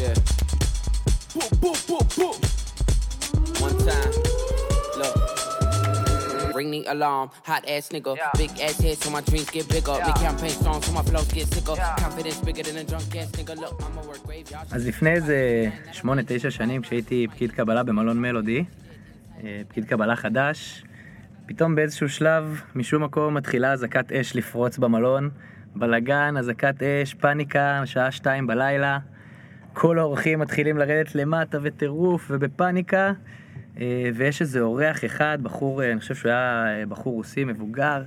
Yeah. Boop, boop, boop, boop. One time. Look. Ring the alarm, hot ass nigga. Big ass head so my dreams get bigger. Big campaign songs so my flows get sicker. Confidence bigger than a drunk ass nigga. Look, I'ma work graveyard. אז לפני איזה שמונה, תשע שנים, כשהייתי פקיד קבלה במלון מלודי, אה, פקיד קבלה חדש, פתאום באיזשהו שלב, משום מקום, מתחילה אזעקת אש לפרוץ במלון. בלאגן, אזעקת אש, פאניקה, שעה שתיים בלילה. כל האורחים מתחילים לרדת למטה וטירוף ובפאניקה. אה, ויש איזה אורח אחד, בחור, אה, אני חושב שהוא היה אה, בחור רוסי מבוגר,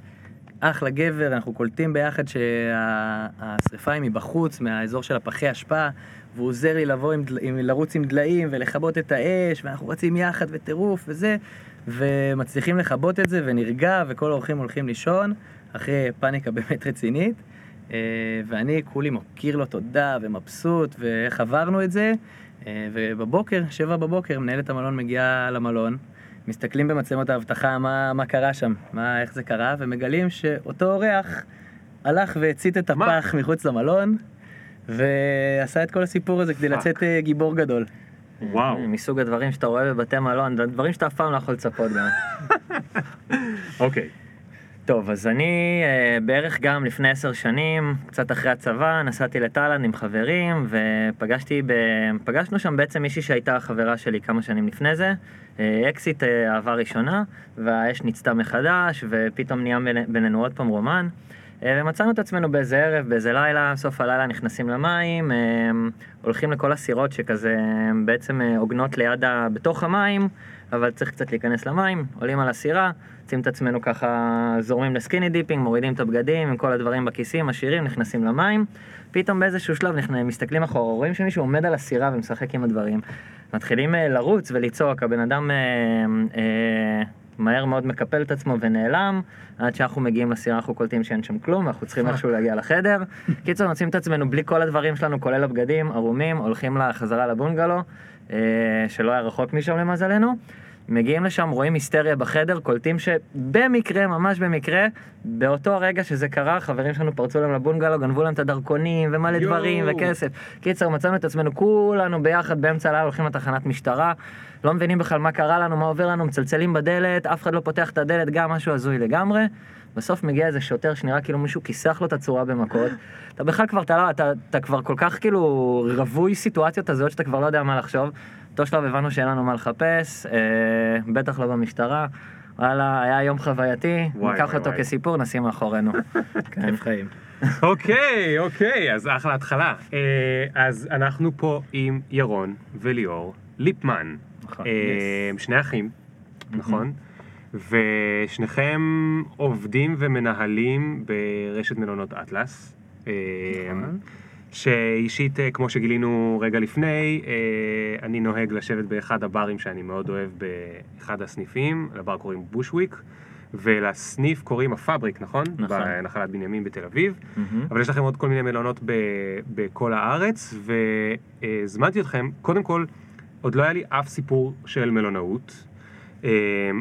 אחלה גבר, אנחנו קולטים ביחד שהשריפה היא מבחוץ, מהאזור של הפחי אשפה, והוא עוזר לי לבוא עם, עם, לרוץ עם דליים ולכבות את האש, ואנחנו רצים יחד וטירוף וזה, ומצליחים לכבות את זה ונרגע, וכל האורחים הולכים לישון, אחרי פאניקה באמת רצינית. אה, ואני כולי מכיר לו תודה ומבסוט, ואיך עברנו את זה. אה, ובבוקר, שבע בבוקר, מנהלת המלון מגיעה למלון, מסתכלים במצלמות האבטחה מה, מה קרה שם, מה, איך זה קרה, ומגלים שאותו אורח הלך והצית את מה? הפח מחוץ למלון, ועשה את כל הסיפור הזה כדי, fuck. לצאת אה, גיבור גדול. וואו. מסוג הדברים שאתה רואה בבתי מלון, דברים שאתה אף פעם לא יכול לצפות גם. אוקיי. טוב, אז אני אה, בערך גם לפני עשר שנים, קצת אחרי הצבא, נסעתי לתאילנד עם חברים, ופגשתי, ב... פגשנו שם בעצם מישהי שהייתה חברה שלי כמה שנים לפני זה, אה, אקזיט אה, אהבה ראשונה, והאש ניצתה מחדש, ופתאום נהיה בינינו עוד פעם רומן. אה, ומצאנו את עצמנו באיזה ערב, באיזה לילה, סוף הלילה נכנסים למים, אה, הולכים לכל הסירות שכזה אה, בעצם עוגנות ליד ה... בתוך המים, אבל צריך קצת להיכנס למים, עולים על הסירה, מוצאים את עצמנו ככה זורמים ל skinny dipping, מורידים את הבגדים עם כל הדברים בכיסים, עשירים, נכנסים למים. פתאום באיזשהו שלב נכנ... מסתכלים אחורה, רואים שמישהו עומד על הסירה ומשחק עם הדברים. מתחילים אה, לרוץ ולצעוק, הבן אדם אה, אה, מהר מאוד מקפל את עצמו ונעלם, עד שאנחנו מגיעים לסירה אנחנו קולטים שאין שם כלום, אנחנו צריכים איכשהו להגיע לחדר. קיצור, מוצאים את עצמנו בלי כל הדברים שלנו, כולל הבגדים, ערומים, הולכים חזרה לבונגלו, אה, שלא היה רחוק משם למזלנו. מגיעים לשם, רואים היסטריה בחדר, קולטים שבמקרה, ממש במקרה, באותו הרגע שזה קרה, חברים שלנו פרצו להם לבונגלו, גנבו להם את הדרכונים ומלא יואו. דברים וכסף. קיצר, מצאנו את עצמנו כולנו ביחד באמצע הלילה הולכים לתחנת משטרה, לא מבינים בכלל מה קרה לנו, מה עובר לנו, מצלצלים בדלת, אף אחד לא פותח את הדלת, גם משהו הזוי לגמרי. בסוף מגיע איזה שוטר שנראה כאילו מישהו כיסח לו את הצורה במכות. אתה בכלל כבר, אתה, לא, אתה, אתה כבר כל כך כאילו רווי סיטואציות הזויות שאתה כבר לא יודע מה לחשוב. באותו שלב הבנו שאין לנו מה לחפש, אה, בטח לא במשטרה. וואלה, היה יום חווייתי, ניקח אותו וואי. כסיפור, נשים מאחורינו. כן. כיף חיים. אוקיי, אוקיי, אז אחלה התחלה. אה, אז אנחנו פה עם ירון וליאור ליפמן. נכון, אה, yes. שני אחים, נכון? ושניכם עובדים ומנהלים ברשת מלונות אטלס. אה, נכון. שאישית, אה, כמו שגילינו רגע לפני, אני נוהג לשבת באחד הברים שאני מאוד אוהב באחד הסניפים, לבר קוראים בושוויק, ולסניף קוראים הפאבריק, נכון? נכון. בנחלת בנימין בתל אביב. מהמם. אבל יש לכם עוד כל מיני מלונות ב, בכל הארץ, והזמנתי אתכם, קודם כל, עוד לא היה לי אף סיפור של מלונאות, אה,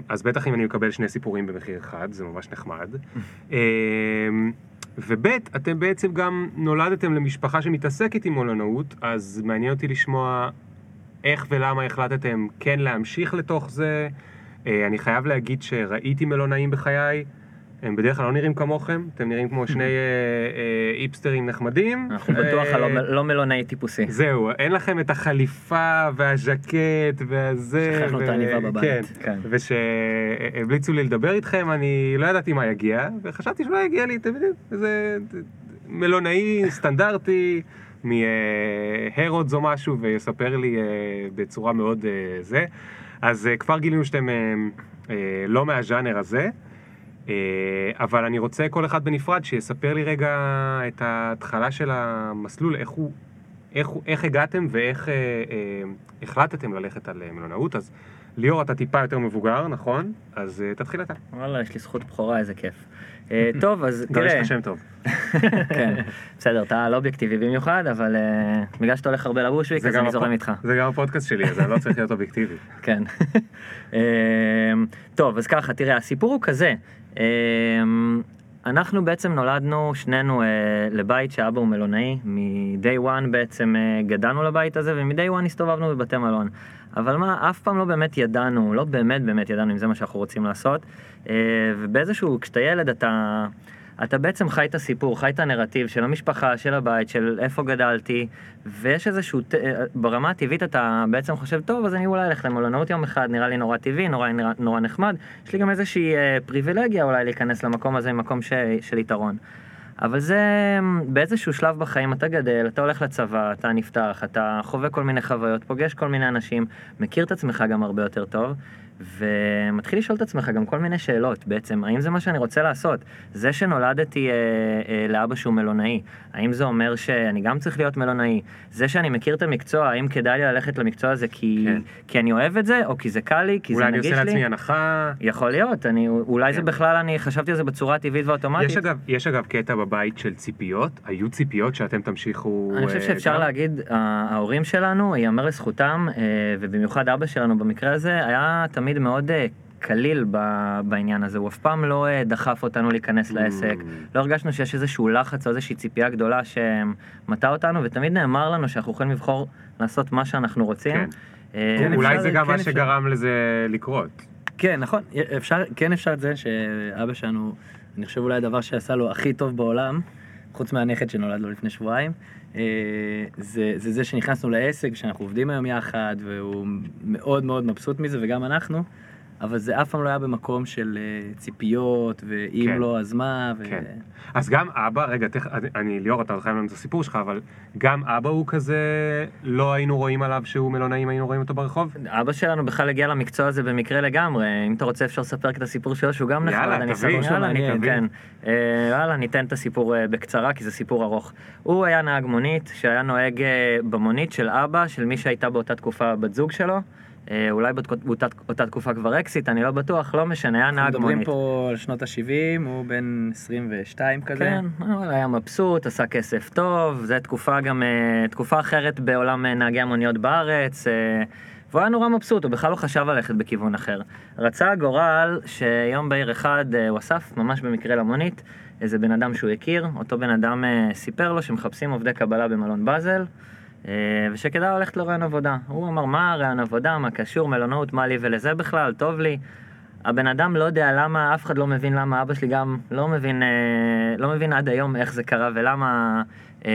אז בטח אם אני מקבל שני סיפורים במחיר אחד, זה ממש נחמד. אה, וב', אתם בעצם גם נולדתם למשפחה שמתעסקת עם מלונאות, אז מעניין אותי לשמוע איך ולמה החלטתם כן להמשיך לתוך זה. אה, אני חייב להגיד שראיתי מלונאים בחיי, הם בדרך כלל לא נראים כמוכם, אתם נראים כמו שני אה, אה, איפסטרים נחמדים. אנחנו בטוח הלא לא מלונאי טיפוסי. זהו, אין לכם את החליפה והז'קט והזה. שכחנו את העניבה בבית. כן, כן. ושהמליצו לי לדבר איתכם, אני לא ידעתי מה יגיע, וחשבתי שלא יגיע לי, אתם יודעים, איזה מלונאי סטנדרטי מהרודס או משהו, ויספר לי אה, בצורה מאוד אה, זה. אז אה, כבר גילינו שאתם אה, אה, לא מהז'אנר הזה. אה, אבל אני רוצה כל אחד בנפרד שיספר לי רגע את ההתחלה של המסלול, איך הוא, איך, איך הגעתם ואיך אה, אה, החלטתם ללכת על אה, מלונאות. אז ליאור, אתה טיפה יותר מבוגר, נכון? אז אה, תתחיל אתה. וואלה, יש לי זכות בכורה, איזה כיף. אה, טוב, אז גם יש תראה, לך שם טוב. כן, בסדר, אתה לא אובייקטיבי במיוחד, אבל אה, בגלל שאתה הולך הרבה לבושוויק, אז אני הפ- זורם איתך. זה גם הפודקאסט שלי, אז אני לא צריך להיות אובייקטיבי. כן. אמ, טוב, אז ככה, תראה, הסיפור הוא כזה. אמ, אנחנו בעצם נולדנו שנינו אה, לבית שאבא הוא מלונאי, מ-day one בעצם אה, גדלנו לבית הזה ומ-day one הסתובבנו בבתי מלון. אבל מה, אף פעם לא באמת ידענו, לא באמת באמת ידענו אם זה מה שאנחנו רוצים לעשות. אה, ובאיזשהו, כשאתה ילד אתה... אתה בעצם חי את הסיפור, חי את הנרטיב של המשפחה, של הבית, של איפה גדלתי, ויש איזשהו, ת- ברמה הטבעית אתה בעצם חושב, טוב, אז אני אולי אלך למלונאות יום אחד, נראה לי נורא טבעי, נורא, נורא, נורא נחמד. יש לי גם איזושהי אה, פריבילגיה אולי להיכנס למקום הזה, ממקום ש, של יתרון. אבל זה באיזשהו שלב בחיים אתה גדל, אתה הולך לצבא, אתה נפתח, אתה חווה כל מיני חוויות, פוגש כל מיני אנשים, מכיר את עצמך גם הרבה יותר טוב, ומתחיל לשאול את עצמך גם כל מיני שאלות בעצם, האם זה מה שאני רוצה לעשות? זה שנולדתי אה, אה, לאבא שהוא מלונאי, האם זה אומר שאני גם צריך להיות מלונאי? זה שאני מכיר את המקצוע, האם כדאי לי ללכת למקצוע הזה כי, כן. כי אני אוהב את זה, או כי זה קל לי, כי אולי זה אני נגיש עושה לי? לעצמי הנחה. יכול להיות, אני, אולי זה כן. בכלל, אני חשבתי על זה בצורה טבעית ואוטומטית. יש אגב, יש אגב קטע בבית של ציפיות, היו ציפיות שאתם תמשיכו... אני חושב אה, שאפשר גם? להגיד, ההורים שלנו, ייאמר לזכותם, אה, ובמיוחד אבא שלנו במקרה הזה, היה תמיד מאוד אה, קליל בעניין הזה. הוא אף פעם לא אה, דחף אותנו להיכנס לעסק. Mm. לא הרגשנו שיש איזשהו לחץ או איזושהי ציפייה גדולה שמטה אותנו, ותמיד נאמר לנו שאנחנו יכולים לבחור לעשות מה שאנחנו רוצים. כן. אה, כן, אולי זה גם כן מה. שגרם לזה לקרות. כן, נכון, אפשר, כן אפשר לציין שאבא שלנו, אני חושב אולי הדבר שעשה לו הכי טוב בעולם, חוץ מהנכד שנולד לו לפני שבועיים, זה, זה זה שנכנסנו לעסק, שאנחנו עובדים היום יחד, והוא מאוד מאוד מבסוט מזה, וגם אנחנו, אבל זה אף פעם לא היה במקום של אה, ציפיות, ואם כן. לא, אז מה, ו... כן. אז גם אבא, רגע, תכף, אני- אני ליאור, אתה חייב לנו את הסיפור שלך, אבל גם אבא הוא כזה, לא היינו רואים עליו שהוא מלונאי אם היינו רואים אותו ברחוב? אבא שלנו בכלל הגיע למקצוע הזה במקרה לגמרי, אם אתה רוצה אפשר לספר את הסיפור שלו שהוא גם יאללה, נחמד, אני תביא. יאללה, תביא. כן. יאללה, ניתן את הסיפור אה, בקצרה כי זה סיפור ארוך. הוא היה נהג מונית שהיה נוהג במונית של אבא, של מי שהייתה באותה תקופה בת זוג שלו. אה, אולי באותה אותה תקופה כבר אקסיט, אני לא בטוח, לא משנה, היה אנחנו נהג מדברים מונית. פה על שנות ה-70, הוא בן 22 כזה. כן, אבל היה מבסוט, עשה כסף טוב, זו תקופה גם, אה, תקופה אחרת בעולם אה, נהגי המוניות בארץ, אה, והוא היה נורא מבסוט, הוא בכלל לא חשב ללכת בכיוון אחר. רצה הגורל שיום בהיר אחד אה, הוא אסף, ממש במקרה למונית, איזה בן אדם שהוא הכיר, אותו בן אדם אה, סיפר לו שמחפשים עובדי קבלה במלון באזל, אה, ושכדאי ללכת לרעיון עבודה. הוא אמר, מה רעיון עבודה, מה קשור, מלונאות, מה לי ולזה בכלל, טוב לי. הבן אדם לא יודע למה, אף אחד לא מבין למה, אבא שלי גם לא מבין, אה, לא מבין עד היום איך זה קרה ולמה אה,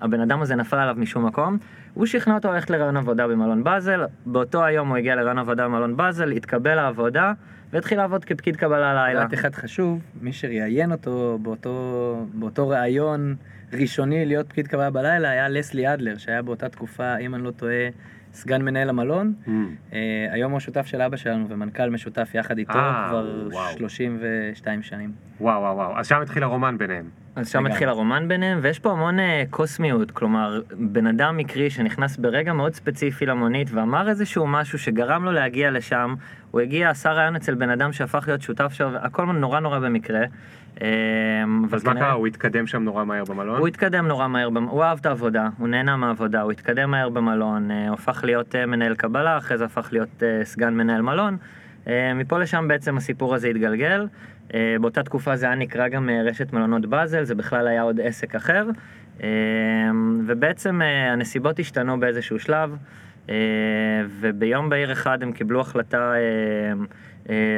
הבן אדם הזה נפל עליו משום מקום. הוא שכנע אותו ללכת לרעיון עבודה במלון באזל, באותו היום הוא הגיע לרעיון עבודה במלון באזל, התקבל לעבודה והתחיל לעבוד כפקיד קבלה לילה. פרט אחד חשוב, מי שראיין אותו באותו, באותו ראיון ראשוני להיות פקיד קבלה בלילה היה לסלי אדלר, שהיה באותה תקופה, אם אני לא טועה, סגן מנהל המלון. Mm. אה, היום הוא השותף של אבא שלנו ומנכ"ל משותף יחד איתו אה, כבר וואו. 32 שנים. וואו וואו וואו, אז שם התחיל הרומן ביניהם. אז שם. התחיל הרומן ביניהם, ויש פה המון אה, קוסמיות, כלומר, בן אדם מקרי שנכנס ברגע מאוד ספציפי למונית ואמר איזשהו משהו שגרם לו להגיע לשם, הוא הגיע, עשה רעיון אצל בן אדם שהפך להיות שותף שלו, הכל נורא נורא במקרה. אבל אז מה קרה? הוא התקדם שם נורא מהר במלון? הוא התקדם נורא מהר, הוא אהב את העבודה, הוא נהנה מהעבודה, הוא התקדם מהר במלון, אה, הוא הפך להיות אה, מנהל קבלה, אחרי זה הפך להיות סגן מנהל מלון. מפה לשם בעצם הסיפור הזה התגלגל. אה, באותה תקופה זה היה נקרא גם אה, רשת מלונות באזל, זה בכלל היה עוד עסק אחר. אה, ובעצם הנסיבות השתנו באיזשהו שלב, וביום בהיר אחד הם קיבלו החלטה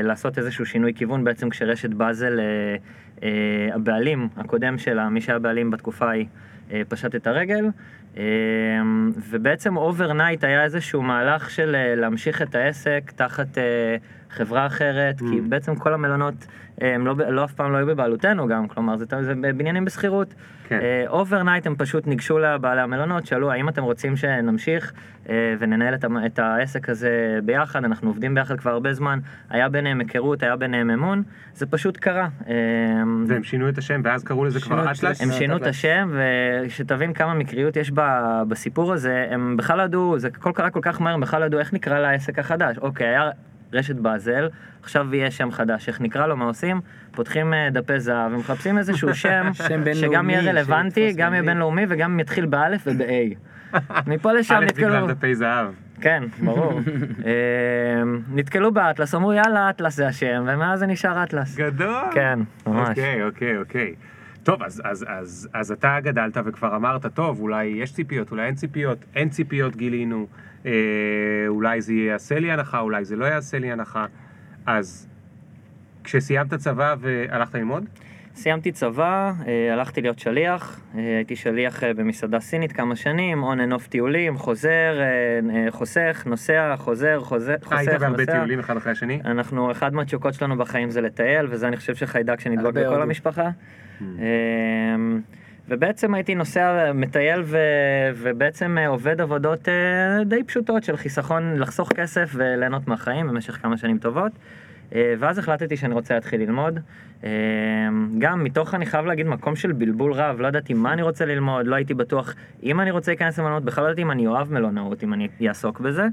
לעשות איזשהו שינוי כיוון, בעצם כשרשת באזל, הבעלים הקודם שלה, מי שהיה בעלים בתקופה ההיא, פשט את הרגל. ובעצם overnight היה איזשהו מהלך של להמשיך את העסק תחת חברה אחרת, כי Mm. בעצם כל המלונות אה, הם לא, לא אף פעם לא היו בבעלותנו גם, כלומר זה, זה בניינים בשכירות. כן. overnight הם פשוט ניגשו לבעלי המלונות, שאלו האם אתם רוצים שנמשיך אה, וננהל את, את העסק הזה ביחד, אנחנו עובדים ביחד כבר הרבה זמן, היה ביניהם היכרות, היה ביניהם אמון, זה פשוט קרה. אה, והם שינו את השם ואז קראו לזה כבר אטלס? הם שינו את השם, ושתבין כמה מקריות יש ב- בסיפור הזה, הם בכלל לא ידעו, זה הכל קרה כל כך מהר, הם בכלל לא ידעו איך נקרא לעסק החדש. אוקיי, היה רשת באזל, עכשיו יהיה שם חדש, איך נקרא לו, מה עושים? פותחים אה, דפי זהב ומחפשים איזשהו שם, שם שגם יהיה רלוונטי, גם יהיה. בינלאומי וגם יתחיל באלף וב-A. מפה לשם א' בגלל נתקלו, דפי זהב. כן, ברור. אה, נתקלו באטלס, אמרו יאללה, אטלס זה השם, ומאז זה נשאר אטלס. גדול. כן, ממש. אוקיי, אוקיי, אוקיי. טוב, אז, אז, אז, אז אתה גדלת וכבר אמרת, טוב, אולי יש ציפיות, אולי אין ציפיות, אין ציפיות גילינו, אולי זה יעשה לי הנחה, אולי זה לא יעשה לי הנחה. אז כשסיימת צבא והלכת ללמוד? סיימתי צבא, אה, הלכתי להיות שליח, אה, הייתי שליח אה, במסעדה סינית כמה שנים, און אנ אוף טיולים, חוזר, אה, אה, חוסך, נוסע, חוזר, חוזר, חוסך, אה, היית בהרבה נוסע. טיולים אחד אחרי השני? אנחנו, אחד מהתשוקות שלנו בחיים זה לטייל, וזה אני חושב שחיידק שנדבק הודו. המשפחה. Hmm. ובעצם הייתי נוסע, מטייל ו... ובעצם אה, עובד עבודות אה, די פשוטות של חיסכון, לחסוך כסף וליהנות מהחיים במשך כמה שנים טובות. אה, ואז החלטתי שאני רוצה להתחיל ללמוד. גם מתוך, אני חייב להגיד, מקום של בלבול רב, לא ידעתי מה אני רוצה ללמוד, לא הייתי בטוח אם אני רוצה להיכנס למלונות, בכלל לא ידעתי אם אני אוהב מלונאות, אם אני אעסוק בזה.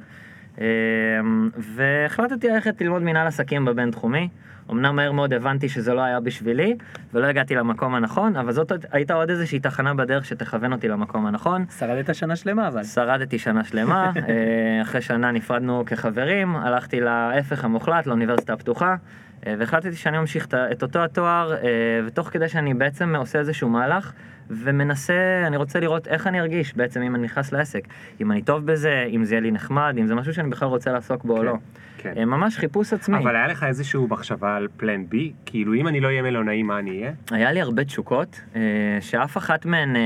והחלטתי ללכת ללמוד מנהל עסקים בבינתחומי. אמנם מהר מאוד הבנתי שזה לא היה בשבילי, ולא הגעתי למקום הנכון, אבל זאת הייתה עוד איזושהי תחנה בדרך שתכוון אותי למקום הנכון. שרדת שנה שלמה אבל. שרדתי שנה שלמה, אה, אחרי שנה נפרדנו כחברים, הלכתי להפך המוחלט, לאוניברסיטה הפתוחה, אה, והחלטתי שאני ממשיך את אותו התואר, אה, ותוך כדי שאני בעצם עושה איזשהו מהלך, ומנסה, אני רוצה לראות איך אני ארגיש בעצם אם אני נכנס לעסק. אם אני טוב בזה, אם זה יהיה לי נחמד, אם זה משהו שאני בכלל רוצה לעסוק בו או כן, לא. כן. אה, ממש חיפוש עצמי. אבל היה לך איזושהי מחשבה על פלן בי? כאילו, אם אני לא אהיה מלונאי, מה אני אהיה? היה לי הרבה תשוקות, אה, שאף אחת מהן אה,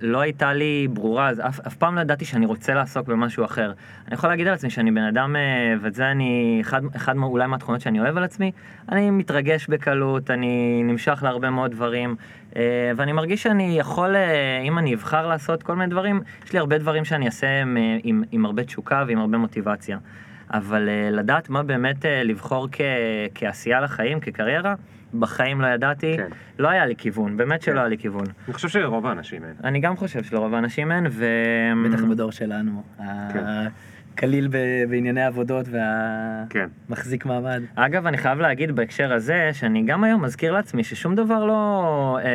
לא הייתה לי ברורה, אז אף, אף פעם לא ידעתי שאני רוצה לעסוק במשהו אחר. אני יכול להגיד על עצמי שאני בן אדם, וזה אני, אחד, אחד אולי מהתכונות שאני אוהב על עצמי, אני מתרגש בקלות, אני נמשך להרבה מאוד דברים, אה, ואני מרגיש שאני יכול, אה, אם אני אבחר לעשות כל מיני דברים, יש לי הרבה דברים שאני אעשה עם, עם, עם הרבה תשוקה ועם הרבה מוטיבציה. אבל אה, לדעת מה באמת אה, לבחור כ, כעשייה לחיים, כקריירה, בחיים לא ידעתי, כן. לא היה לי כיוון, באמת שלא כן. היה לי כיוון. אני חושב שלרוב האנשים אין. אני גם חושב שלרוב האנשים אין, ו... בטח בדור שלנו. כן. הקליל ב- בענייני עבודות כן. והמחזיק מעמד. אגב, אני חייב להגיד בהקשר הזה, שאני גם היום מזכיר לעצמי ששום דבר לא אה,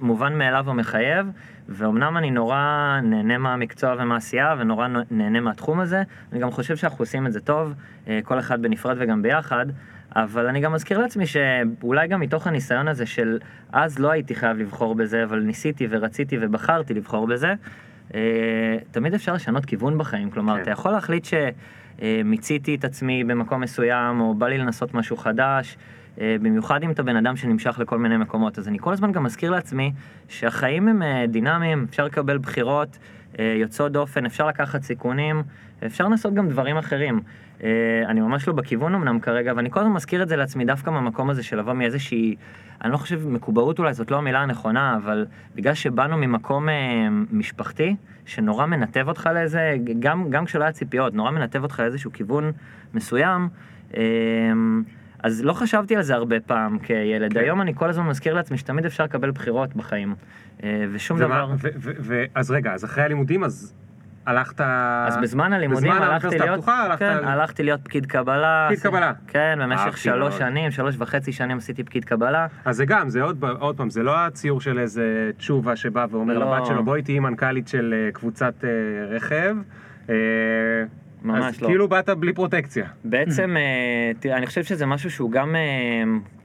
מובן מאליו או מחייב, ואומנם אני נורא נהנה מהמקצוע ומהעשייה, ונורא נהנה מהתחום הזה, אני גם חושב שאנחנו עושים את זה טוב, אה, כל אחד בנפרד וגם ביחד, אבל אני גם מזכיר לעצמי שאולי גם מתוך הניסיון הזה של אז לא הייתי חייב לבחור בזה, אבל ניסיתי ורציתי ובחרתי לבחור בזה, אה, תמיד אפשר לשנות כיוון בחיים, כלומר, כן. אתה יכול להחליט שמיציתי את עצמי במקום מסוים, או בא לי לנסות משהו חדש, אה, במיוחד אם אתה בן אדם שנמשך לכל מיני מקומות. אז אני כל הזמן גם מזכיר לעצמי שהחיים הם אה, דינמיים, אפשר לקבל בחירות אה, יוצאות דופן, אפשר לקחת סיכונים, אפשר לנסות גם דברים אחרים. אה, אני ממש לא בכיוון אמנם כרגע, ואני כל הזמן מזכיר את זה לעצמי דווקא מהמקום הזה של לבוא מאיזושהי, אני לא חושב, מקובעות אולי זאת לא המילה הנכונה, אבל בגלל שבאנו ממקום אה, משפחתי, שנורא מנתב אותך לאיזה, גם, גם כשלא היה ציפיות, נורא מנתב אותך לאיזשהו כיוון מסוים, אה, אז לא חשבתי על זה הרבה פעם כילד. כן. היום אני כל הזמן מזכיר לעצמי שתמיד אפשר לקבל בחירות בחיים, אה, ושום ומה- דבר... ו- ו- ו- אז רגע, אז אחרי הלימודים, אז הלכת... אז בזמן הלימודים בזמן הלכתי להיות, הפתוחה הלכת כן, על- הלכתי להיות פקיד קבלה. פקיד קבלה. כן, במשך שלוש מאוד. שנים, שלוש וחצי שנים עשיתי פקיד קבלה. אז זה גם, זה עוד, עוד פעם, זה לא הציור של איזה תשובה שבא ואומר לא. לבת שלו, בואי תהיי מנכ"לית של אה, קבוצת אה, רכב. אה, ממש אז לא. כאילו באת בלי פרוטקציה. בעצם, אה, תראה, אני חושב שזה משהו שהוא גם אה,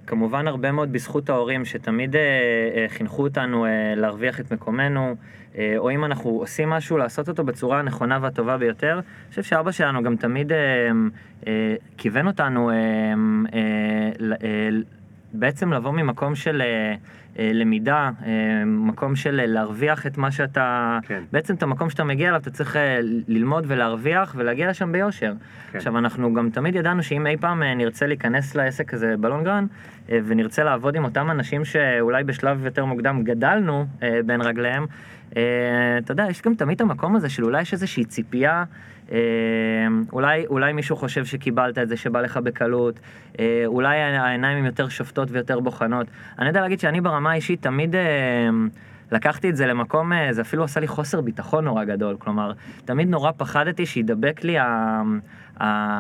כמובן הרבה מאוד בזכות ההורים שתמיד אה, אה, חינכו אותנו אה, להרוויח את מקומנו, אה, או אם אנחנו עושים משהו, לעשות אותו בצורה הנכונה והטובה ביותר. אני חושב שאבא שלנו גם תמיד אה, אה, כיוון אותנו אה, אה, אה, בעצם לבוא ממקום של אה, למידה, אה, מקום של אה, להרוויח את מה שאתה... כן. בעצם את המקום שאתה מגיע אליו, אתה צריך אה, ללמוד ולהרוויח ולהגיע לשם ביושר. כן. עכשיו, אנחנו גם תמיד ידענו שאם אי פעם אה, נרצה להיכנס לעסק הזה בלונגרן, אה, ונרצה לעבוד עם אותם אנשים שאולי בשלב יותר מוקדם גדלנו אה, בין רגליהם, אה, אתה יודע, יש גם תמיד את המקום הזה של אולי יש איזושהי ציפייה, אה, אולי, אולי מישהו חושב שקיבלת את זה שבא לך בקלות, אה, אולי העיניים הן יותר שופטות ויותר בוחנות. אני יודע להגיד שאני ברמה האישית תמיד... אה, לקחתי את זה למקום, אה, זה אפילו עשה לי חוסר ביטחון נורא גדול, כלומר, תמיד נורא פחדתי שידבק לי ה-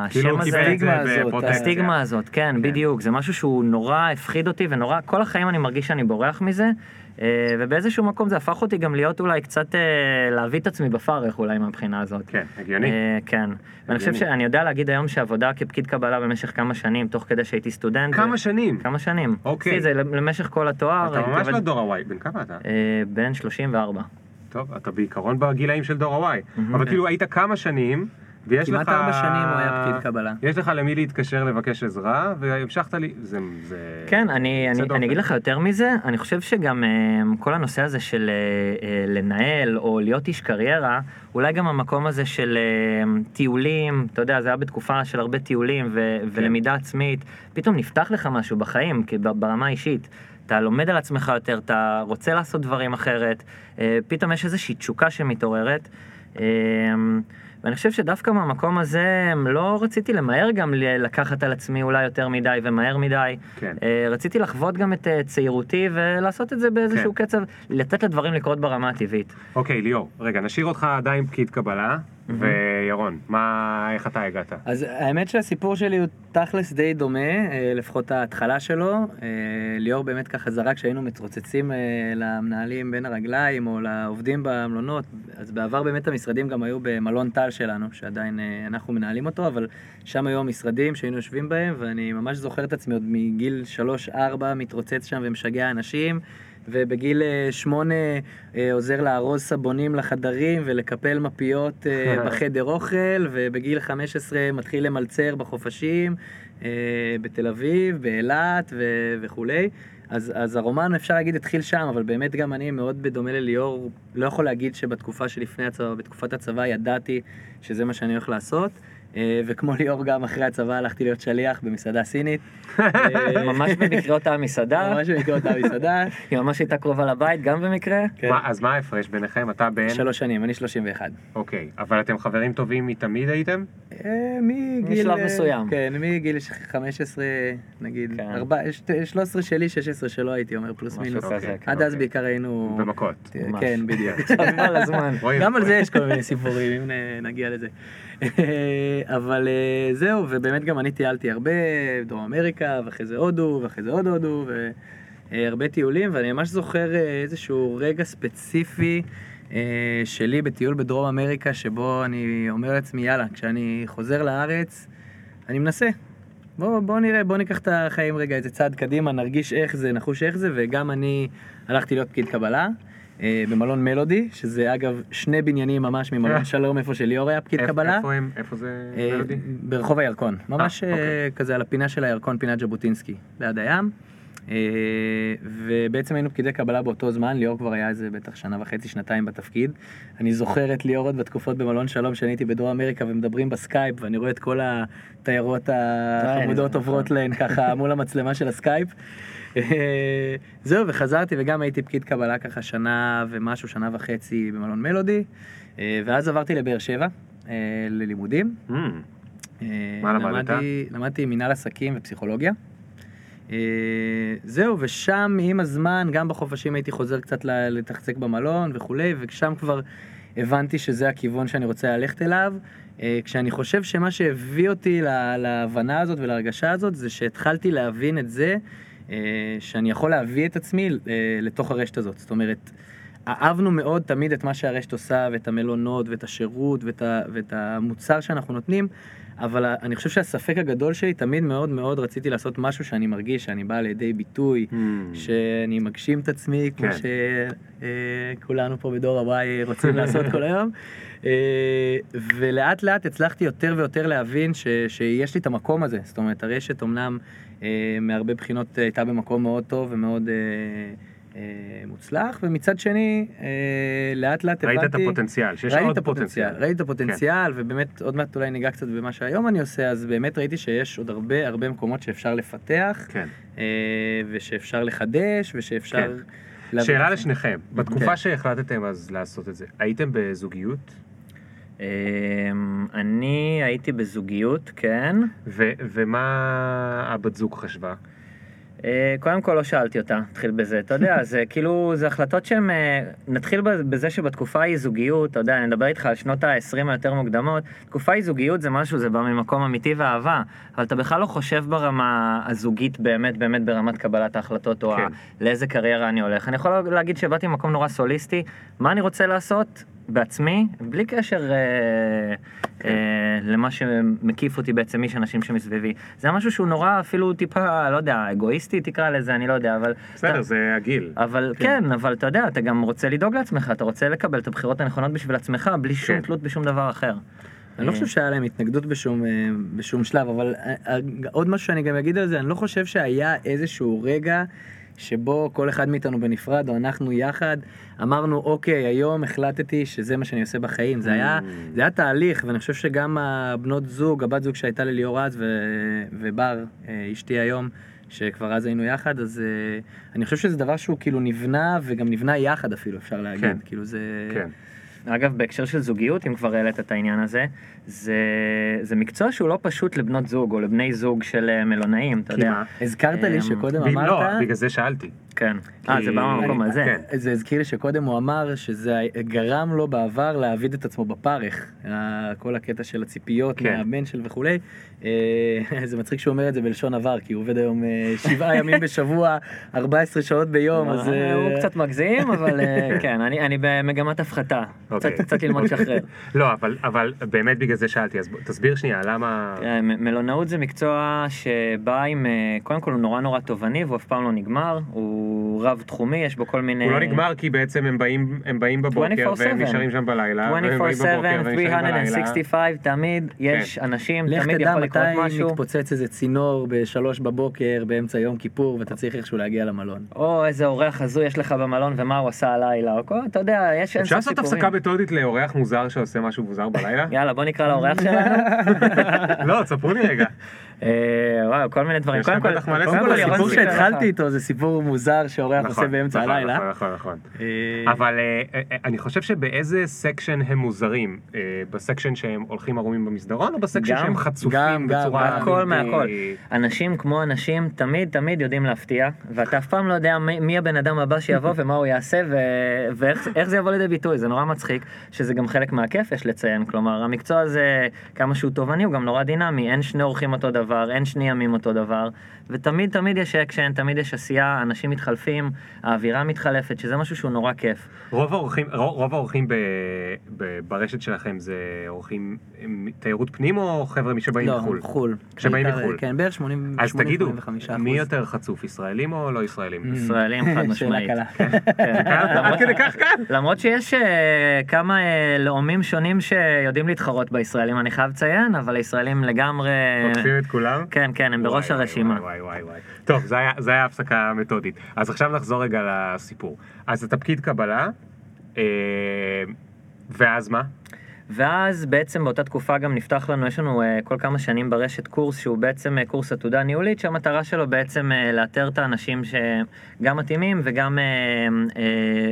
כאילו השם הוא הזה. הסטיגמה הזאת. הסטיגמה הזאת, כן, כן. בדיוק, זה משהו שהוא נורא הפחיד אותי ונורא, כל החיים אני מרגיש שאני בורח מזה, אה, ובאיזשהו מקום זה הפך אותי גם להיות אולי קצת, אה, להביא את עצמי בפרך אולי מהבחינה הזאת. כן, הגיוני. אה, כן. ואני חושב שאני יודע להגיד היום שעבודה כפקיד קבלה במשך כמה שנים, תוך כדי שהייתי סטודנט. כמה שנים? כמה שנים. אוקיי. זה למשך כל התואר. אתה ממש לא דור ה-Y, בן כמה אתה? אה, בן 34. טוב, אתה בעיקרון בגילאים של דור. מהמם. אבל כאילו היית כמה שנים, ויש לך... כמעט ארבע שנים הוא היה פקיד קבלה. יש לך למי להתקשר לבקש עזרה, והמשכת לי... זה... זה... כן, אני, יוצא אני, דופן. אני אגיד לך יותר מזה, אני חושב שגם אה, כל הנושא הזה של אה, אה, לנהל או להיות איש קריירה, אולי גם המקום הזה של אה, טיולים, אתה יודע, זה היה בתקופה של הרבה טיולים ו- כן. ולמידה עצמית, פתאום נפתח לך משהו בחיים, ברמה האישית. אתה לומד על עצמך יותר, אתה רוצה לעשות דברים אחרת, אה, פתאום יש איזושהי תשוקה שמתעוררת. ואני חושב שדווקא מהמקום הזה לא רציתי למהר גם לקחת על עצמי אולי יותר מדי ומהר מדי. כן. אה, רציתי לחוות גם את אה, צעירותי ולעשות את זה באיזשהו כן. קצב, לתת לדברים לקרות ברמה הטבעית. אוקיי, ליאור, רגע, נשאיר אותך עדיין פקיד קבלה, וירון, מה... איך אתה הגעת? אז האמת שהסיפור שלי הוא תכלס די דומה, אה, לפחות ההתחלה שלו. אה, ליאור באמת ככה זרק שהיינו מתרוצצים אה, למנהלים בין הרגליים או לעובדים במלונות. אז בעבר באמת המשרדים גם היו במלון טל שלנו, שעדיין אנחנו מנהלים אותו, אבל שם היו המשרדים שהיינו יושבים בהם, ואני ממש זוכר את עצמי עוד מגיל 3-4 מתרוצץ שם ומשגע אנשים. ובגיל אה, שמונה אה, עוזר לארוז סבונים לחדרים ולקפל מפיות אה, בחדר אוכל, ובגיל 15 מתחיל למלצר בחופשים, בתל אביב, באילת ו- וכולי. אז, אז הרומן אפשר להגיד התחיל שם, אבל באמת גם אני מאוד בדומה לליאור, לא יכול להגיד שבתקופה שלפני הצבא, בתקופת הצבא ידעתי שזה מה שאני הולך לעשות. אה, וכמו ליאור גם אחרי הצבא הלכתי להיות שליח במסעדה סינית. אה, ממש במקרה אותה המסעדה, ממש במקרה אותה מסעדה. היא ממש הייתה קרובה לבית גם במקרה. כן. אז מה ההפרש ביניכם? אתה בן... שלוש שנים, אני 31. אוקיי, אבל אתם חברים טובים מתמיד הייתם? אה, מגיל... משלב אה, מסוים. כן, מגיל 15, נגיד, כן. ארבע- ש- 13 שלי, 16 שלו הייתי אומר, פלוס מינוס. אוקיי. כן. עד אז אוקיי. בעיקר היינו... במכות. כן, בדיוק. גם על. זה יש כל מיני סיפורים, אם נגיע לזה. אבל אה, זהו, ובאמת גם אני טיילתי הרבה, דרום אמריקה, ואחרי זה הודו, ואחרי זה עוד הודו, והרבה טיולים, ואני ממש זוכר אה, איזשהו רגע ספציפי אה, שלי בטיול בדרום אמריקה, שבו אני אומר לעצמי, יאללה, כשאני חוזר לארץ, אני מנסה. בוא, בוא נראה, בוא ניקח את החיים רגע איזה צעד קדימה, נרגיש איך זה, נחוש איך זה, וגם אני הלכתי להיות פקיד קבלה. אה, במלון מלודי, שזה אגב שני בניינים ממש ממלון שלום, איפה שליאור היה פקיד קבלה. איפה הם? איפה זה אה, מלודי? ברחוב הירקון, ממש אה, אה, אוקיי. כזה על הפינה של הירקון, פינת ז'בוטינסקי, ליד הים. אה, ובעצם היינו פקידי קבלה באותו זמן, ליאור כבר היה איזה בטח שנה וחצי, שנתיים בתפקיד. אני זוכר את ליאור עוד בתקופות במלון שלום, שאני הייתי בדרום אמריקה ומדברים בסקייפ, ואני רואה את כל התיירות החמודות עוברות להן ככה מול המצלמה של הסקייפ. אה, זהו, וחזרתי וגם הייתי פקיד קבלה ככה שנה ומשהו, שנה וחצי במלון מלודי. אה, ואז עברתי לבאר שבע אה, ללימודים. אה, מה למדת? למדתי- מנהל עסקים ופסיכולוגיה. זהו, ושם עם הזמן, גם בחופשים הייתי חוזר קצת לתחזק במלון וכולי, ושם כבר הבנתי שזה הכיוון שאני רוצה ללכת אליו. כשאני חושב שמה שהביא אותי לה- להבנה הזאת ולהרגשה הזאת, זה שהתחלתי להבין את זה, שאני יכול להביא את עצמי אה, לתוך הרשת הזאת. זאת אומרת, אהבנו מאוד תמיד את מה שהרשת עושה, ואת המלונות, ואת השירות, ואת, ה, ואת המוצר שאנחנו נותנים, אבל אני חושב שהספק הגדול שלי, תמיד מאוד מאוד רציתי לעשות משהו שאני מרגיש, שאני בא לידי ביטוי, hmm. שאני מגשים את עצמי, כמו כן. שכולנו פה בדור ה-Y רוצים לעשות כל היום. אה, ולאט לאט הצלחתי יותר ויותר להבין ש, שיש לי את המקום הזה. זאת אומרת, הרשת אמנם אה, מהרבה בחינות הייתה במקום מאוד טוב ומאוד אה, אה, מוצלח, ומצד שני, אה, לאט לאט ראית הבנתי... את הפוטנציאל, שיש עוד פוטנציאל. ראיתי את הפוטנציאל, ובאמת עוד מעט אולי ניגע קצת במה שהיום אני עושה, אז באמת ראיתי שיש עוד הרבה הרבה מקומות שאפשר לפתח, כן. אה, ושאפשר לחדש, ושאפשר... כן. שאלה. לשניכם, בתקופה כן. שהחלטתם אז לעשות את זה, הייתם בזוגיות? אמ, אני הייתי בזוגיות, כן. ו- ומה הבת זוג חשבה? אה, קודם כל לא שאלתי אותה, נתחיל בזה, אתה יודע, זה כאילו, זה החלטות שהן, אה, נתחיל בזה שבתקופה היא זוגיות, אתה יודע, אני מדבר איתך על שנות ה-20 היותר מוקדמות, תקופה היא זוגיות זה משהו, זה בא ממקום אמיתי ואהבה, אבל אתה בכלל לא חושב ברמה הזוגית באמת, באמת ברמת קבלת ההחלטות, או כן. ה- לאיזה קריירה אני הולך. אני יכול להגיד שבאתי ממקום נורא סוליסטי, מה אני רוצה לעשות? בעצמי, בלי קשר אה, כן. אה, למה שמקיף אותי בעצם, מי שאנשים שמסביבי. זה משהו שהוא נורא אפילו טיפה, לא יודע, אגואיסטי תקרא לזה, אני לא יודע, אבל... בסדר, אתה- זה הגיל. אבל כן, אבל אתה יודע, אתה גם רוצה לדאוג לעצמך, אתה רוצה לקבל את הבחירות הנכונות בשביל עצמך, בלי שום כן. תלות בשום דבר אחר. אני לא חושב שהיה להם התנגדות בשום, אה, בשום שלב, אבל אה, אה, עוד משהו שאני גם אגיד על זה, אני לא חושב שהיה איזשהו רגע שבו כל אחד מאיתנו בנפרד, או אנחנו יחד, אמרנו, אוקיי, היום החלטתי שזה מה שאני עושה בחיים. זה היה, זה היה תהליך, ואני חושב שגם הבנות זוג, הבת זוג שהייתה לליאור אז, ובר, אה, אשתי היום, שכבר אז היינו יחד, אז אה, אני חושב שזה דבר שהוא כאילו נבנה, וגם נבנה יחד אפילו, אפשר להגיד. כן. כאילו זה... כן. אגב, בהקשר של זוגיות, אם כבר העלית את העניין הזה, זה, זה מקצוע שהוא לא פשוט לבנות זוג או לבני זוג של אה, מלונאים, אתה יודע. הזכרת לי אמ, שקודם ב- אמרת... לא, בגלל זה שאלתי. כן. אה, זה בא מהמקום אני- הזה. כן. זה הזכיר לי שקודם הוא אמר שזה גרם לו בעבר להעביד את עצמו בפרך, ה- כל הקטע של הציפיות כן. מהבן של וכולי. אה, זה מצחיק שהוא אומר את זה בלשון עבר, כי הוא עובד היום אה, שבעה ימים בשבוע, 14 שעות ביום, אז... אה, אה, הוא קצת מגזים, אבל אה, כן, אני אני במגמת הפחתה. אוקיי. קצת קצת ללמוד לשחרר. לא, אבל, אבל באמת בגלל זה שאלתי, אז תסביר שנייה, למה... מלונאות זה מקצוע שבא עם, אה, קודם כל הוא נורא נורא תובעני והוא אף פעם לא נגמר, הוא רב תחומי, יש בו כל מיני... הוא לא נגמר כי בעצם הם באים, הם באים בבוקר 24/7. והם נשארים שם בלילה, והם באים 24/7, בבוקר והם נשארים בלילה. 365, תמיד יש אנשים, לך תמיד תדע יכול לקרות מתי משהו. מתפוצץ איזה צינור בשלוש בבוקר באמצע יום כיפור ואתה צריך איכשהו להגיע למלון. או איזה אורח הזוי יש לך במלון ומה הוא עשה הלילה, או כל, אתה יודע, יש אין אפשר סוף לעשות סיפורים. הפסקה מתודית לאורח מוזר שעושה משהו מוזר בלילה? יאללה, בוא נקרא לאורח שלנו. לא, תספרו לי רגע. אה, וואו, כל מיני דברים. קודם כל, הסיפור לך. שהתחלתי איתו זה סיפור מוזר שאורח עושה באמצע נכון, הלילה. נכון, נכון, נכון. אה, אבל אה, אני חושב שבאיזה section הם מוזרים? ב section שהם הולכים ערומים במסדרון, או ב section שהם חצופים גם, גם, בצורה... הכל מהכל. אנשים כמו אנשים תמיד תמיד יודעים להפתיע, ואתה אף פעם לא יודע מי, הבן אדם הבא שיבוא ומה הוא יעשה. ואיך איך זה יבוא לידי ביטוי, זה נורא מצחיק, שזה גם חלק מהכיף יש לציין, כלומר המקצוע הזה כמה שהוא תובעני הוא גם נורא דינמי, אין שני אורחים אותו דבר, אין שני ימים אותו דבר, ותמיד תמיד יש אקשן, תמיד יש עשייה, אנשים מתחלפים, האווירה מתחלפת, שזה משהו שהוא נורא כיף. רוב האורחים, רוב רוב האורחים ב, ב, ברשת שלכם זה אורחים תיירות פנים או חבר'ה שבאים לא, מחו"ל? חו"ל. שבאים מחו"ל. כן, בערך 80, אז תגידו, 85 מי יותר חצוף, ישראלים או לא ישראלים? Mm. ישראלים חד משמעית. שאלה קלה. כן. עד כדי כך קל? למרות שיש אה, כמה אה, לאומים שונים שיודעים להתחרות בישראלים, אני חייב לציין, אבל הישראלים לגמרי... עוקפים את כולם? כן, כן, הם בראש וואי, הרשימה. וואי וואי וואי. טוב, זה היה, זה היה הפסקה מתודית. אז עכשיו נחזור רגע לסיפור. אז אתה פקיד קבלה, אה, ואז מה? ואז בעצם באותה תקופה גם נפתח לנו, יש לנו אה, כל כמה שנים ברשת קורס שהוא בעצם אה, קורס עתודה ניהולית, שהמטרה שלו בעצם לאתר את האנשים שגם מתאימים וגם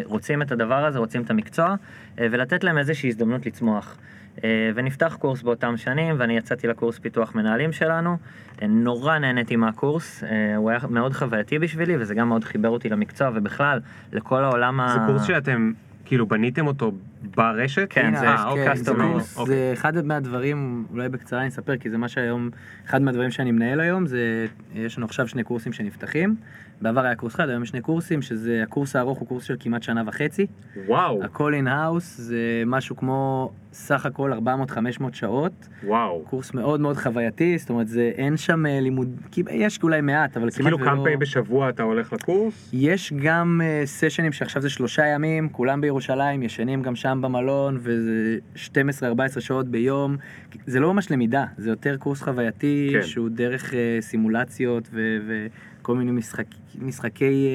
רוצים את הדבר הזה, רוצים את המקצוע, ולתת להם איזושהי הזדמנות לצמוח. אה, ונפתח קורס באותם שנים, ואני יצאתי לקורס פיתוח מנהלים שלנו. אה, נורא נהניתי מהקורס, אה, הוא היה מאוד חווייתי בשבילי, וזה גם מאוד חיבר אותי למקצוע, ובכלל, לכל העולם ה... זה קורס שאתם כאילו בניתם אותו ברשת? כן, זה אה, אוקיי, זה. קורס, אוקיי. זה אחד מהדברים, אולי בקצרה אני אספר, כי זה מה שהיום, אחד מהדברים שאני מנהל היום, זה, יש לנו עכשיו שני קורסים שנפתחים. בעבר היה קורס אחד, היום יש שני קורסים, שזה הקורס הארוך הוא קורס של כמעט שנה וחצי. וואו, הכל in-house זה משהו כמו סך הכל 400-500 שעות. וואו. קורס מאוד מאוד חווייתי, זאת אומרת, זה, אין שם אה, לימוד, יש אולי מעט, אבל כמעט כאילו ולא... כמה פעמים בשבוע אתה הולך לקורס? יש גם uh, סשנים שעכשיו זה שלושה ימים, כולם בירושלים, ישנים גם שם במלון, וזה 12-14 שעות ביום. זה לא ממש למידה, זה יותר קורס חווייתי, כן. שהוא דרך uh, סימולציות ו- וכל מיני משחק, משחקי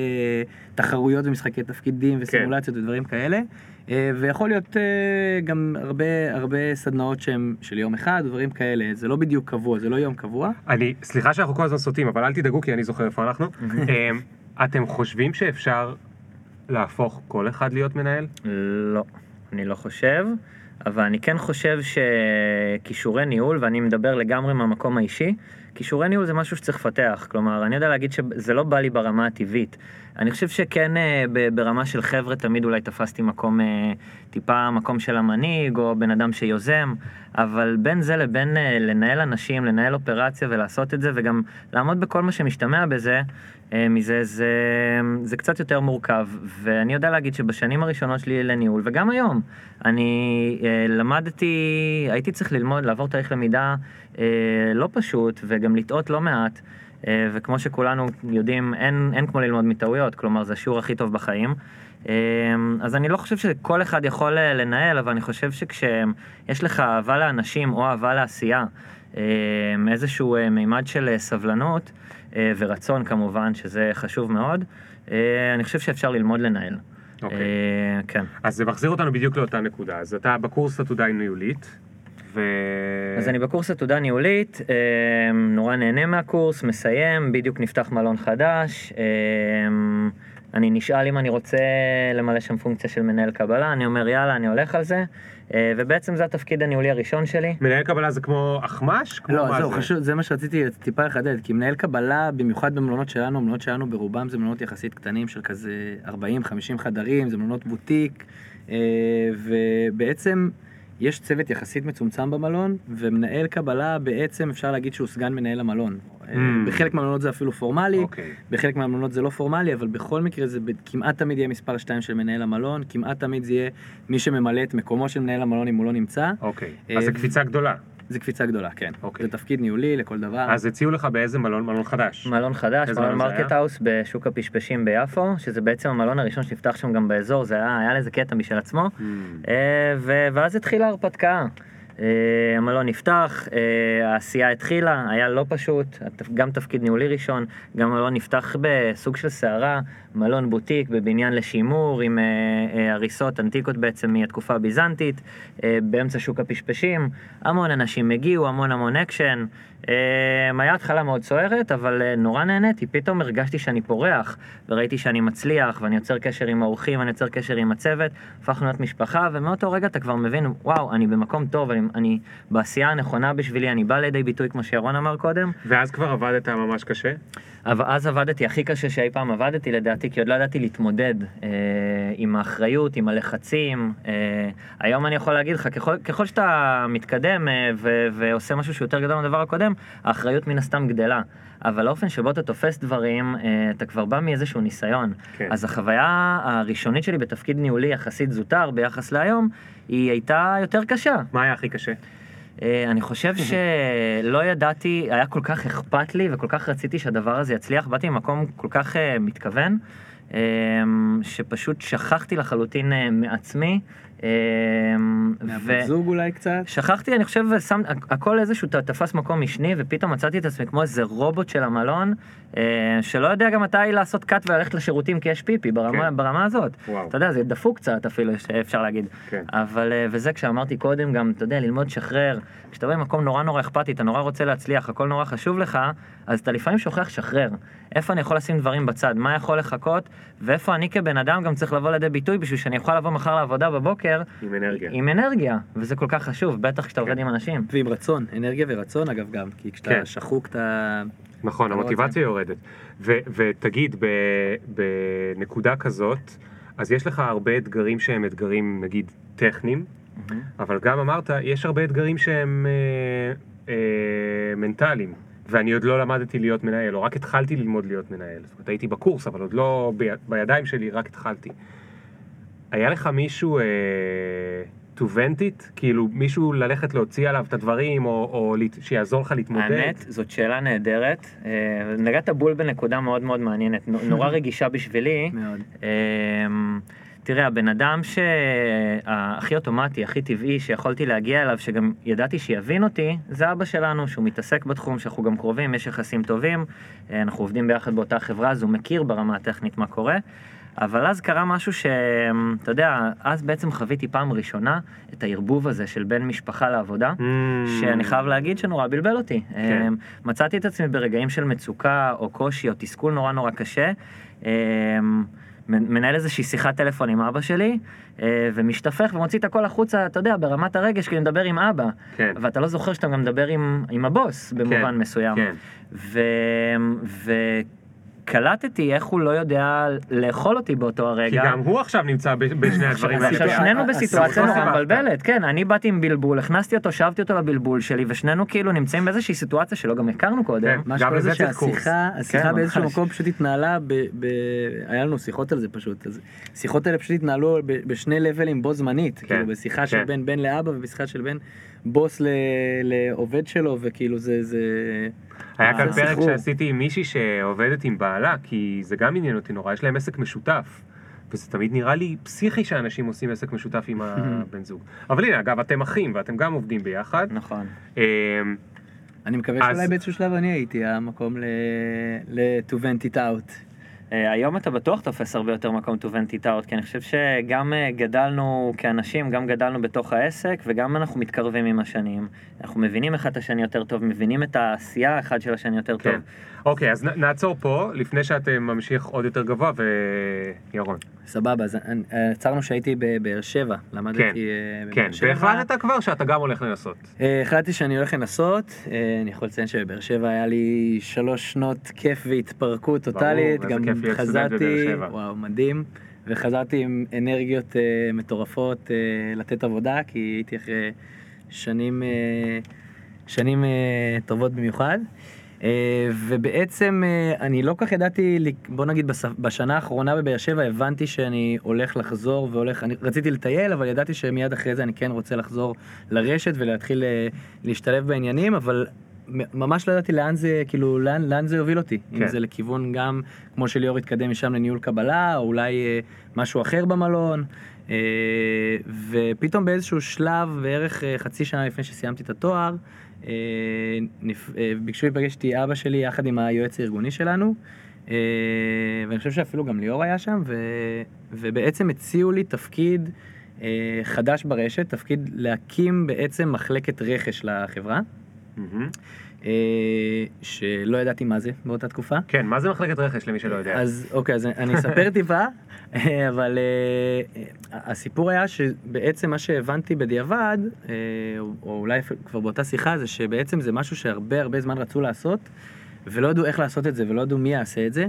uh, תחרויות ומשחקי תפקידים וסימולציות ודברים כאלה. Uh, ויכול להיות uh, גם הרבה, הרבה סדנאות שהם של יום אחד, דברים כאלה, זה לא בדיוק קבוע, זה לא יום קבוע. אני, סליחה שאנחנו כל הזמן סוטים, אבל אל תדאגו כי אני זוכר איפה אנחנו. אתם חושבים שאפשר להפוך כל אחד להיות מנהל? לא, אני לא חושב, אבל אני כן חושב שכישורי ניהול, ואני מדבר לגמרי מהמקום האישי, כישורי ניהול זה משהו שצריך לפתח, כלומר, אני יודע להגיד שזה לא בא לי ברמה הטבעית. אני חושב שכן אה, ברמה של חבר'ה תמיד אולי תפסתי מקום, אה, טיפה מקום של המנהיג, או בן אדם שיוזם, אבל בין זה לבין אה, לנהל אנשים, לנהל אופרציה ולעשות את זה, וגם לעמוד בכל מה שמשתמע בזה, מזה, זה, זה קצת יותר מורכב. ואני יודע להגיד שבשנים הראשונות שלי לניהול, וגם היום, אני למדתי, הייתי צריך ללמוד, לעבור תהליך למידה לא פשוט, וגם לטעות לא מעט. אה, וכמו שכולנו יודעים, אין, אין כמו ללמוד מטעויות, כלומר זה השיעור הכי טוב בחיים. אה, אז אני לא חושב שכל אחד יכול אה, לנהל, אבל אני חושב שכשיש לך אהבה לאנשים או אהבה לעשייה, איזשהו מימד של סבלנות ורצון כמובן, שזה חשוב מאוד, אני חושב שאפשר ללמוד לנהל. אוקיי. אה, כן. אז זה מחזיר אותנו בדיוק לאותה נקודה. אז אתה בקורס עתודה ניהולית, ו... אז אני בקורס עתודה ניהולית, אה, נורא נהנה מהקורס, מסיים, בדיוק נפתח מלון חדש. אה, אני נשאל אם אני רוצה למלא שם פונקציה של מנהל קבלה, אני אומר יאללה, אני הולך על זה, אה, ובעצם זה התפקיד הניהולי הראשון שלי. מנהל קבלה זה כמו אחמ"ש? לא, זהו, זה? חשוב, זה מה שרציתי טיפה לחדד, כי מנהל קבלה, במיוחד במלונות שלנו, המלונות שלנו ברובם זה מלונות יחסית קטנים של כזה 40-50 חדרים, זה מלונות בוטיק, אה, ובעצם יש צוות יחסית מצומצם במלון, ומנהל קבלה בעצם אפשר להגיד שהוא סגן מנהל המלון. Mm. בחלק מהמלונות זה אפילו פורמלי, אוקיי. בחלק מהמלונות זה לא פורמלי, אבל בכל מקרה זה כמעט תמיד יהיה מספר 2 של מנהל המלון, כמעט תמיד זה יהיה מי שממלא את מקומו של מנהל המלון אם הוא לא נמצא. אוקיי. אה, אז זו קפיצה גדולה. זה קפיצה גדולה, כן. אוקיי. זה תפקיד ניהולי לכל דבר. אז הציעו לך באיזה מלון? מלון חדש. מלון חדש, מלון מרקט? האוס בשוק הפשפשים ביפו, שזה בעצם המלון הראשון שנפתח שם גם באזור, זה היה, היה לזה קטע בשל עצמו. Hmm. אה, ו- ואז התחילה ההרפתקה. אה, המלון נפתח, אה, העשייה התחילה, היה לא פשוט, גם תפקיד ניהולי ראשון, גם המלון נפתח בסוג של סערה, מלון בוטיק בבניין לשימור עם אה, הריסות אנטיקות בעצם מהתקופה הביזנטית, באמצע שוק הפשפשים, המון אנשים הגיעו, המון המון אקשן. אה, היה התחלה מאוד סוערת, אבל אה, נורא נהניתי, פתאום הרגשתי שאני פורח, וראיתי שאני מצליח, ואני יוצר קשר עם האורחים, אני יוצר קשר עם הצוות, הפכנו להיות משפחה, ומאותו רגע אתה כבר מבין, וואו, אני במקום טוב, אני, אני בעשייה הנכונה בשבילי, אני בא לידי ביטוי, כמו שירון אמר קודם, ואז כבר עבדת ממש קשה? אז עבדתי הכי קשה שאי פעם עבדתי לדעתי, כי עוד לא ידעתי להתמודד אה, עם האחריות, עם הלחצים. אה, היום אני יכול להגיד לך, ככל, ככל שאתה מתקדם אה, ו, ועושה משהו שהוא יותר גדול מהדבר הקודם, האחריות מן הסתם גדלה. אבל האופן שבו אתה תופס דברים, אה, אתה כבר בא מאיזשהו ניסיון. כן. אז החוויה הראשונית שלי בתפקיד ניהולי יחסית זוטר ביחס להיום, היא הייתה יותר קשה. מה היה הכי קשה? אה, אני חושב שלא ידעתי, היה כל כך אכפת לי וכל כך רציתי שהדבר הזה יצליח, באתי ממקום כל כך אה, מתכוון, אה, שפשוט שכחתי לחלוטין מעצמי. אה, מהבת זוג אולי קצת. שכחתי, אני חושב, שם, הכל איזשהו תפס מקום משני, ופתאום מצאתי את עצמי כמו איזה רובוט של המלון, אה, שלא יודע גם מתי לעשות קאט וללכת לשירותים כי יש פיפי, ברמה, כן. ברמה הזאת. וואו. אתה יודע, זה דפוק קצת אפילו, אפשר להגיד. כן. אבל, אה, וזה כשאמרתי קודם גם, אתה יודע, ללמוד לשחרר. כשאתה בא ממקום נורא נורא אכפתי, אתה נורא רוצה להצליח, הכל נורא חשוב לך, אז אתה לפעמים שוכח לשחרר. איפה אני יכול לשים דברים בצד, מה יכול לחכות, ואיפה אני כבן אדם גם צריך לבוא לידי ביטוי בשביל שאני אוכל לבוא מחר לעבודה בבוקר עם אנרגיה. עם אנרגיה, וזה כל כך חשוב, בטח כשאתה עובד עם אנשים. ועם רצון, אנרגיה ורצון אגב גם, כי כשאתה כן. שחוק אתה... נכון, לא המוטיבציה יורדת. ו- ותגיד, ב- בנקודה כזאת, אז יש לך הרבה אתגרים שהם אתגרים, נגיד, טכניים, אבל גם אמרת, יש הרבה אתגרים שהם אה, אה, מנטליים, ואני עוד לא למדתי להיות מנהל, או רק התחלתי ללמוד להיות מנהל. זאת אומרת, הייתי בקורס, אבל עוד לא ב- בידיים שלי, רק התחלתי. היה לך מישהו אה, to vent it? כאילו, מישהו ללכת להוציא עליו את הדברים, או, או שיעזור לך להתמודד? האמת, זאת שאלה נהדרת. אה, נגעת בול בנקודה מאוד מאוד מעניינת, נו- נורא רגישה בשבילי. מאוד. אמ, תראה, הבן אדם שהכי אוטומטי, הכי טבעי, שיכולתי להגיע אליו, שגם ידעתי שיבין אותי, זה אבא שלנו, שהוא מתעסק בתחום, שאנחנו גם קרובים, יש יחסים טובים, אנחנו עובדים ביחד באותה חברה, אז הוא מכיר ברמה הטכנית מה קורה. אבל אז קרה משהו שאתה יודע, אז בעצם חוויתי פעם ראשונה את הערבוב הזה של בין משפחה לעבודה, Mm, שאני חייב להגיד שנורא בלבל אותי. כן. אמ, מצאתי את עצמי ברגעים של מצוקה או קושי או תסכול נורא נורא קשה. מנהל איזושהי שיחת טלפון עם אבא שלי, אה, ומשתפך ומוציא את הכל החוצה, אתה יודע, ברמת הרגש, כי אני מדבר עם אבא. כן. ואתה לא זוכר שאתה גם מדבר עם, עם הבוס, במובן כן, מסוים. כן. ו... וקלטתי איך הוא לא יודע לאכול אותי באותו כי הרגע. גם הוא עכשיו נמצא בשני הדברים האלה. עכשיו שנינו בסיטואציה נורא. מבלבלת, כן, אני באתי עם בלבול, הכנסתי אותו, שאבתי אותו לבלבול שלי, ושנינו כאילו נמצאים באיזושהי סיטואציה שלא גם הכרנו קודם. כן. מה גם שקורה זה. שהשיחה, השיחה כן, באיזשהו. מקום פשוט התנהלה, היה לנו שיחות על זה פשוט, אז שיחות האלה פשוט התנהלו בשני לבלים בו זמנית, כן, כאילו בשיחה כן. של בין בן לאבא ובשיחה של בין בוס ל, לעובד שלו, וכאילו זה, זה... היה כאן פרק. שעשיתי עם מישהי שעובדת עם בעלה, כי זה גם עניין אותי נורא, יש להם עסק משותף. וזה תמיד נראה לי פסיכי שאנשים עושים עסק משותף עם הבן זוג. אבל הנה, אגב, אתם אחים ואתם גם עובדים ביחד. נכון. אמ, אני מקווה שאולי באיזשהו שלב אני הייתי המקום ל... ל- to vent it out. אה, היום אתה בטוח תופס הרבה יותר מקום to vent it out, כי אני חושב שגם אה, גדלנו כאנשים, גם גדלנו בתוך העסק, וגם אנחנו מתקרבים עם השנים. אנחנו מבינים אחד את השני יותר טוב, מבינים את העשייה האחד של השני יותר כן. טוב. אוקיי, אז נעצור פה, לפני שאתם ממשיך עוד יותר גבוה, וירון. סבבה, אז עצרנו שהייתי בבאר שבע, למדתי כן, אה, בבאר כן, שבע. והחלטת כבר שאתה גם הולך לנסות. אה, החלטתי שאני הולך לנסות, אה, אני יכול לציין שבבאר שבע היה לי שלוש שנות כיף והתפרקות טוטאלית, גם חזרתי. וואו, מדהים, וחזרתי עם אנרגיות אה, מטורפות אה, לתת עבודה, כי הייתי אחרי שנים, אה, שנים אה, טובות במיוחד. אה, ובעצם אה, אני לא כך ידעתי, בוא נגיד בשנה האחרונה בבאר שבע הבנתי שאני הולך לחזור והולך, אני רציתי לטייל אבל ידעתי שמיד אחרי זה אני כן רוצה לחזור לרשת ולהתחיל אה, להשתלב בעניינים אבל ממש לא ידעתי לאן זה כאילו לאן, לאן זה יוביל אותי כן. אם זה לכיוון גם כמו שליאור התקדם משם לניהול קבלה או אולי אה, משהו אחר במלון. אה, ופתאום באיזשהו שלב בערך אה, חצי שנה לפני שסיימתי את התואר אה, אה, ביקשו להיפגש איתי אבא שלי יחד עם היועץ הארגוני שלנו. אה, ואני חושב שאפילו גם ליאור היה שם, ו, ובעצם הציעו לי תפקיד אה, חדש ברשת, תפקיד להקים בעצם מחלקת רכש לחברה, מהמם. אה, שלא ידעתי מה זה באותה תקופה. כן, מה זה מחלקת רכש למי שלא יודע? אז אוקיי, אז אני אספר טיפה, אה, אבל אה, הסיפור היה שבעצם מה שהבנתי בדיעבד, או או אולי כבר באותה שיחה, זה שבעצם זה משהו שהרבה הרבה זמן רצו לעשות, ולא ידעו איך לעשות את זה ולא ידעו מי יעשה את זה,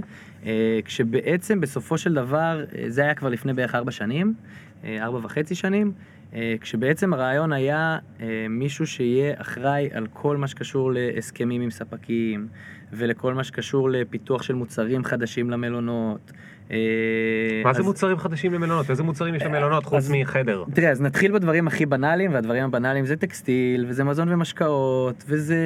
כשבעצם בסופו של דבר, זה היה כבר לפני בערך ארבע שנים, ארבע וחצי שנים, כשבעצם הרעיון היה אה, מישהו שיהיה אחראי על כל מה שקשור להסכמים עם ספקים, ולכל מה שקשור לפיתוח של מוצרים חדשים למלונות. אה, מה זה מוצרים חדשים למלונות? איזה מוצרים יש למלונות חוץ אז- מחדר? תראה, אז נתחיל בדברים הכי בנאליים, והדברים הבנאליים זה טקסטיל, וזה מזון ומשקאות, וזה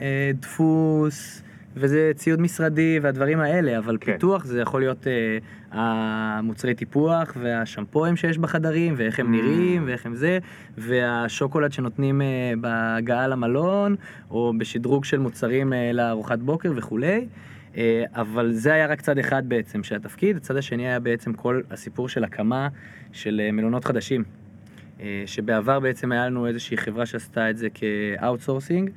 אה, דפוס, וזה ציוד משרדי, והדברים האלה, אבל כן. פיתוח זה יכול להיות אה, המוצרי טיפוח, והשמפואים שיש בחדרים, ואיך הם Mm. נראים, ואיך הם זה, והשוקולד שנותנים אה, בהגעה למלון, או בשדרוג של מוצרים אה, לארוחת בוקר וכולי. אה, אבל זה היה רק צד אחד בעצם של התפקיד, הצד השני היה בעצם כל הסיפור של הקמה של אה, מלונות חדשים. אה, שבעבר בעצם היה לנו איזושהי חברה שעשתה את זה כ outsourcing,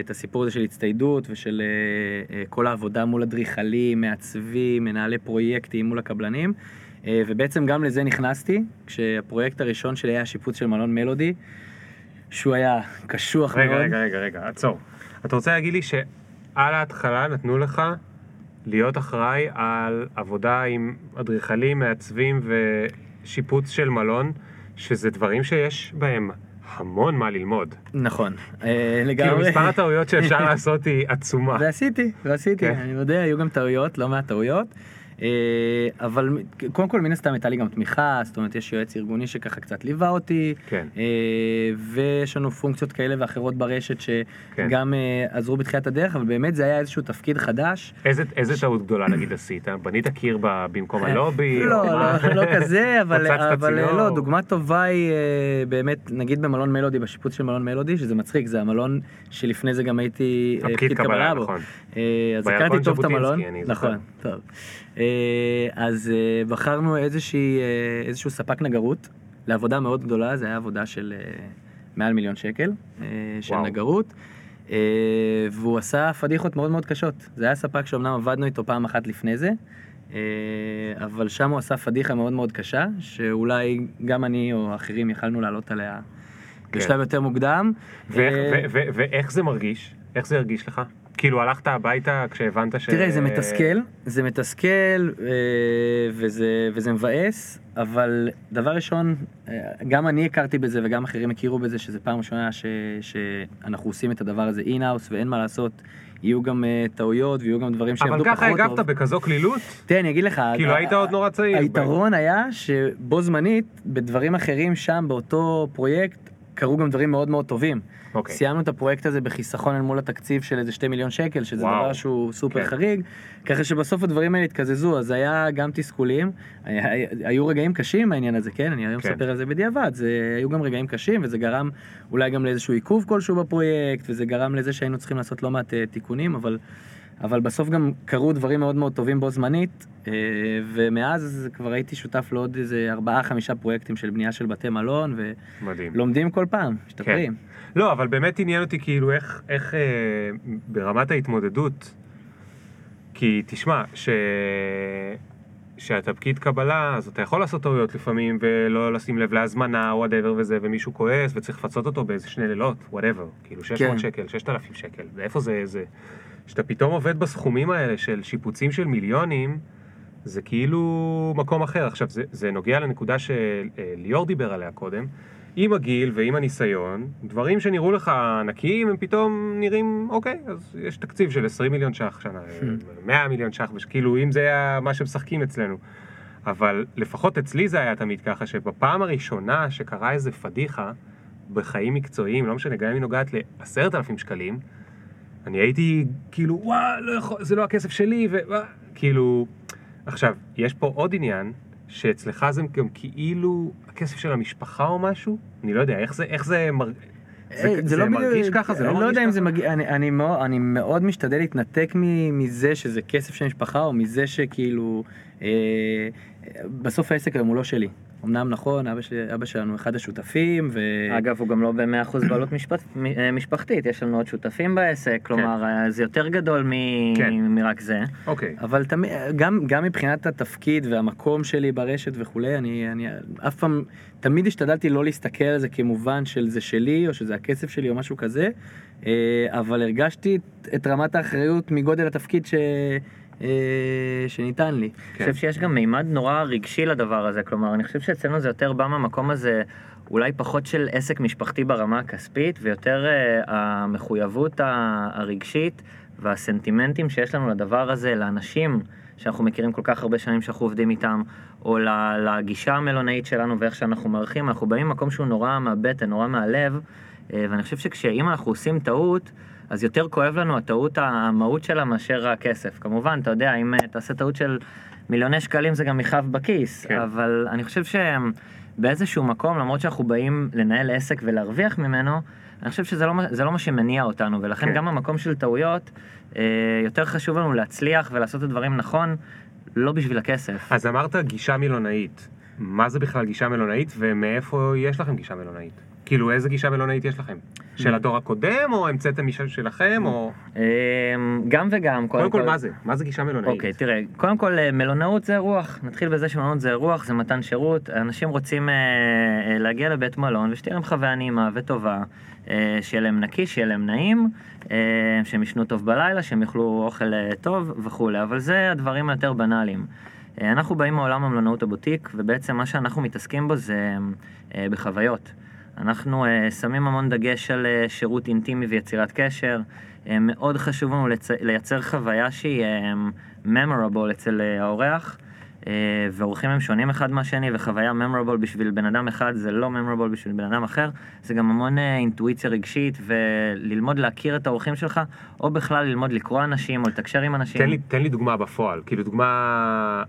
את הסיפור הזה של הצטיידות ושל אה, אה, כל העבודה מול אדריכלים, מעצבים, מנהלי פרויקטים מול הקבלנים. אה, ובעצם גם לזה נכנסתי, כשהפרויקט הראשון שלי היה שיפוץ של מלון מלודי, שהוא היה קשוח רגע, מאוד. רגע, רגע, רגע, עצור. אתה רוצה להגיד לי שעל ההתחלה נתנו לך להיות אחראי על עבודה עם אדריכלים, מעצבים ושיפוץ של מלון, שזה דברים שיש בהם המון מה ללמוד. נכון, אה, כאילו לגמרי. מספר הטעויות שאפשר לעשות היא עצומה. ועשיתי, ועשיתי, כן. אני יודע, היו גם טעויות, לא מעט טעויות. אה, אבל קודם כל, מן הסתם הייתה לי גם תמיכה, זאת אומרת, יש יועץ ארגוני שככה קצת ליווה אותי, כן. אה, ויש לנו פונקציות כאלה ואחרות ברשת כן. שגם אה, עזרו בתחילת הדרך, אבל באמת זה היה איזשהו תפקיד חדש. איזה, איזה טעות גדולה נגיד עשית? בנית קיר במקום הלובי? לא, מה? לא, לא כזה, אבל, אבל? לא, דוגמה טובה היא באמת, נגיד במלון מלודי, בשיפוץ של מלון מלודי, שזה מצחיק, זה המלון שלפני זה גם הייתי הפקיד קבלה, בו. נכון. אז הכרתי טוב את המלון. נכון, טוב. אה, אז אה, בחרנו איזושהי, אה, איזשהו ספק נגרות לעבודה מאוד גדולה, זה היה עבודה של מעל מיליון שקל של וואו. נגרות. והוא עשה פדיחות מאוד מאוד קשות. זה היה ספק שאומנם עבדנו איתו פעם אחת לפני זה, אבל שם הוא עשה פדיחה מאוד מאוד קשה, שאולי גם אני או אחרים יכלנו לעלות עליה כן. בשלב יותר מוקדם. ואיך- אה, ו- ו- ואיך זה מרגיש? איך זה הרגיש לך? כאילו הלכת הביתה כשהבנת ש... תראה, זה מתסכל, זה מתסכל אה, וזה, וזה מבאס, אבל דבר ראשון, אה, גם אני הכרתי בזה וגם אחרים הכירו בזה שזה פעם ראשונה ש, שאנחנו עושים את הדבר הזה אינהאוס ואין מה לעשות, יהיו גם אה, טעויות ויהיו גם דברים אבל שיעבדו ככה פחות הגבת טוב. בכזו קלילות? תראה, אני אגיד לך, כאילו היית עוד נורא צעיר. היתרון היה שבו זמנית, בדברים אחרים שם, באותו פרויקט, קרו גם דברים מאוד מאוד טובים. אוקיי. סיימנו את הפרויקט הזה בחיסכון אל מול התקציב של איזה 2 מיליון שקל, שזה וואו. דבר שהוא סופר כן. חריג, ככה שבסוף הדברים האלה התקזזו, אז היה גם תסכולים, היה- היו רגעים קשים מהעניין הזה, כן, אני היום כן. מספר על זה בדיעבד, זה היו גם רגעים קשים, וזה גרם אולי גם לאיזשהו עיכוב כלשהו בפרויקט, וזה גרם לזה שהיינו צריכים לעשות לא מעט אה, תיקונים, אבל... אבל בסוף גם קרו דברים מאוד מאוד טובים בו זמנית, אה, ומאז כבר הייתי שותף לעוד איזה ארבעה חמישה פרויקטים של בנייה של בתי מלון. ולומדים כל פעם, משתפרים. לא, אבל באמת עניין אותי כאילו איך, איך אה, ברמת ההתמודדות, כי תשמע, ש... שאתה פקיד קבלה, אז אתה יכול לעשות טעויות לפעמים, ולא לשים לב להזמנה, whatever וזה, ומישהו כועס, וצריך לפצות אותו באיזה שני לילות, whatever, כאילו 600 כן. שקל, 6,000 שקל, ואיפה זה, זה... כשאתה פתאום עובד בסכומים האלה של שיפוצים של מיליונים, זה כאילו מקום אחר. עכשיו, זה, זה נוגע לנקודה שליאור דיבר עליה קודם. עם הגיל ועם הניסיון, דברים שנראו לך ענקיים, הם פתאום נראים, אוקיי, אז יש תקציב של 20 מיליון ש"ח שנה, 100 מיליון ש"ח, כאילו, אם זה היה מה שמשחקים אצלנו. אבל לפחות אצלי זה היה תמיד ככה, שבפעם הראשונה שקרה איזה פדיחה בחיים מקצועיים, לא משנה, גם אם היא נוגעת לעשרת אלפים שקלים, אני הייתי כאילו, וואו, לא יכול, זה לא הכסף שלי, וכאילו... עכשיו, יש פה עוד עניין, שאצלך זה גם כאילו הכסף של המשפחה או משהו? אני לא יודע, איך זה, איך זה, מר... זה, אה, זה, לא מרגיש בדיוק- ככה? זה לא אני מרגיש לא יודע אם זה ככה? מגיע, אני, אני, מאוד, אני מאוד משתדל להתנתק מזה שזה כסף של משפחה, או מזה שכאילו, אה, בסוף העסק היום הוא לא שלי. אמנם נכון, אבא, שלי, אבא שלנו אחד השותפים, ו... אגב, הוא גם לא ב-100% בעלות משפט, אה, משפחתית, יש לנו עוד שותפים בעסק, כלומר, אה, זה יותר גדול מ- כן. מרק זה. אוקיי. אבל תמיד, גם, גם מבחינת התפקיד והמקום שלי ברשת וכולי, אני, אני אף פעם, תמיד השתדלתי לא להסתכל על זה כמובן של זה שלי, או שזה הכסף שלי, או משהו כזה, אה, אבל הרגשתי את, רמת האחריות מגודל התפקיד ש, אה, שניתן לי. אני חושב שיש גם מימד נורא רגשי לדבר הזה, כלומר, אני חושב שאצלנו זה יותר בא מהמקום הזה, אולי פחות של עסק משפחתי ברמה הכספית, ויותר uh, המחויבות הרגשית והסנטימנטים שיש לנו לדבר הזה, לאנשים שאנחנו מכירים כל כך הרבה שנים שאנחנו עובדים איתם, או לגישה המלונאית שלנו ואיך שאנחנו מארחים, אנחנו באים ממקום שהוא נורא מהבטן, נורא מהלב, אה, ואני חושב שכשאם אנחנו עושים טעות, אז יותר כואב לנו הטעות, המהות שלה מאשר הכסף. כמובן, אתה יודע, אם אה, תעשה טעות של מיליוני שקלים זה גם יכאב בכיס, כן. אבל אני חושב שבאיזשהו מקום, למרות שאנחנו באים לנהל עסק ולהרוויח ממנו, אני חושב שזה לא, לא מה שמניע אותנו, ולכן כן. גם המקום של טעויות, אה, יותר חשוב לנו להצליח ולעשות את הדברים נכון, לא בשביל הכסף. אז אמרת גישה מלונאית. מה זה בכלל גישה מלונאית, ומאיפה יש לכם גישה מלונאית? כאילו, איזה גישה מלונאית יש לכם? של הדור הקודם, או המצאתם משל שלכם, או... אה, גם וגם, קודם כל, מה זה? מה זה גישה מלונאית? אוקיי, תראה, קודם כל אה, מלונאות זה אירוח, נתחיל בזה שמלונאות זה אירוח, זה מתן שירות, אנשים רוצים אה, אה, להגיע לבית מלון ושתהיה להם חוויה נעימה וטובה, שיהיה להם נקי, שיהיה להם נעים, שהם ישנו טוב בלילה, שהם יאכלו אוכל טוב וכולי, אבל זה הדברים היותר בנאליים. אנחנו באים מעולם המלונאות הבוטיק, ובעצם מה שאנחנו מתעסקים בו זה בחוויות. אנחנו uh, שמים המון דגש על uh, שירות אינטימי ויצירת קשר. Uh, מאוד חשוב לנו לצ... לייצר חוויה שהיא uh, memorable אצל uh, האורח, uh, ואורחים הם שונים אחד מהשני, וחוויה memorable בשביל בן אדם אחד זה לא memorable בשביל בן אדם אחר. זה גם המון uh, אינטואיציה רגשית, וללמוד להכיר את האורחים שלך, או בכלל ללמוד לקרוא אנשים, או לתקשר עם אנשים. תן לי, תן לי דוגמה בפועל, כאילו דוגמה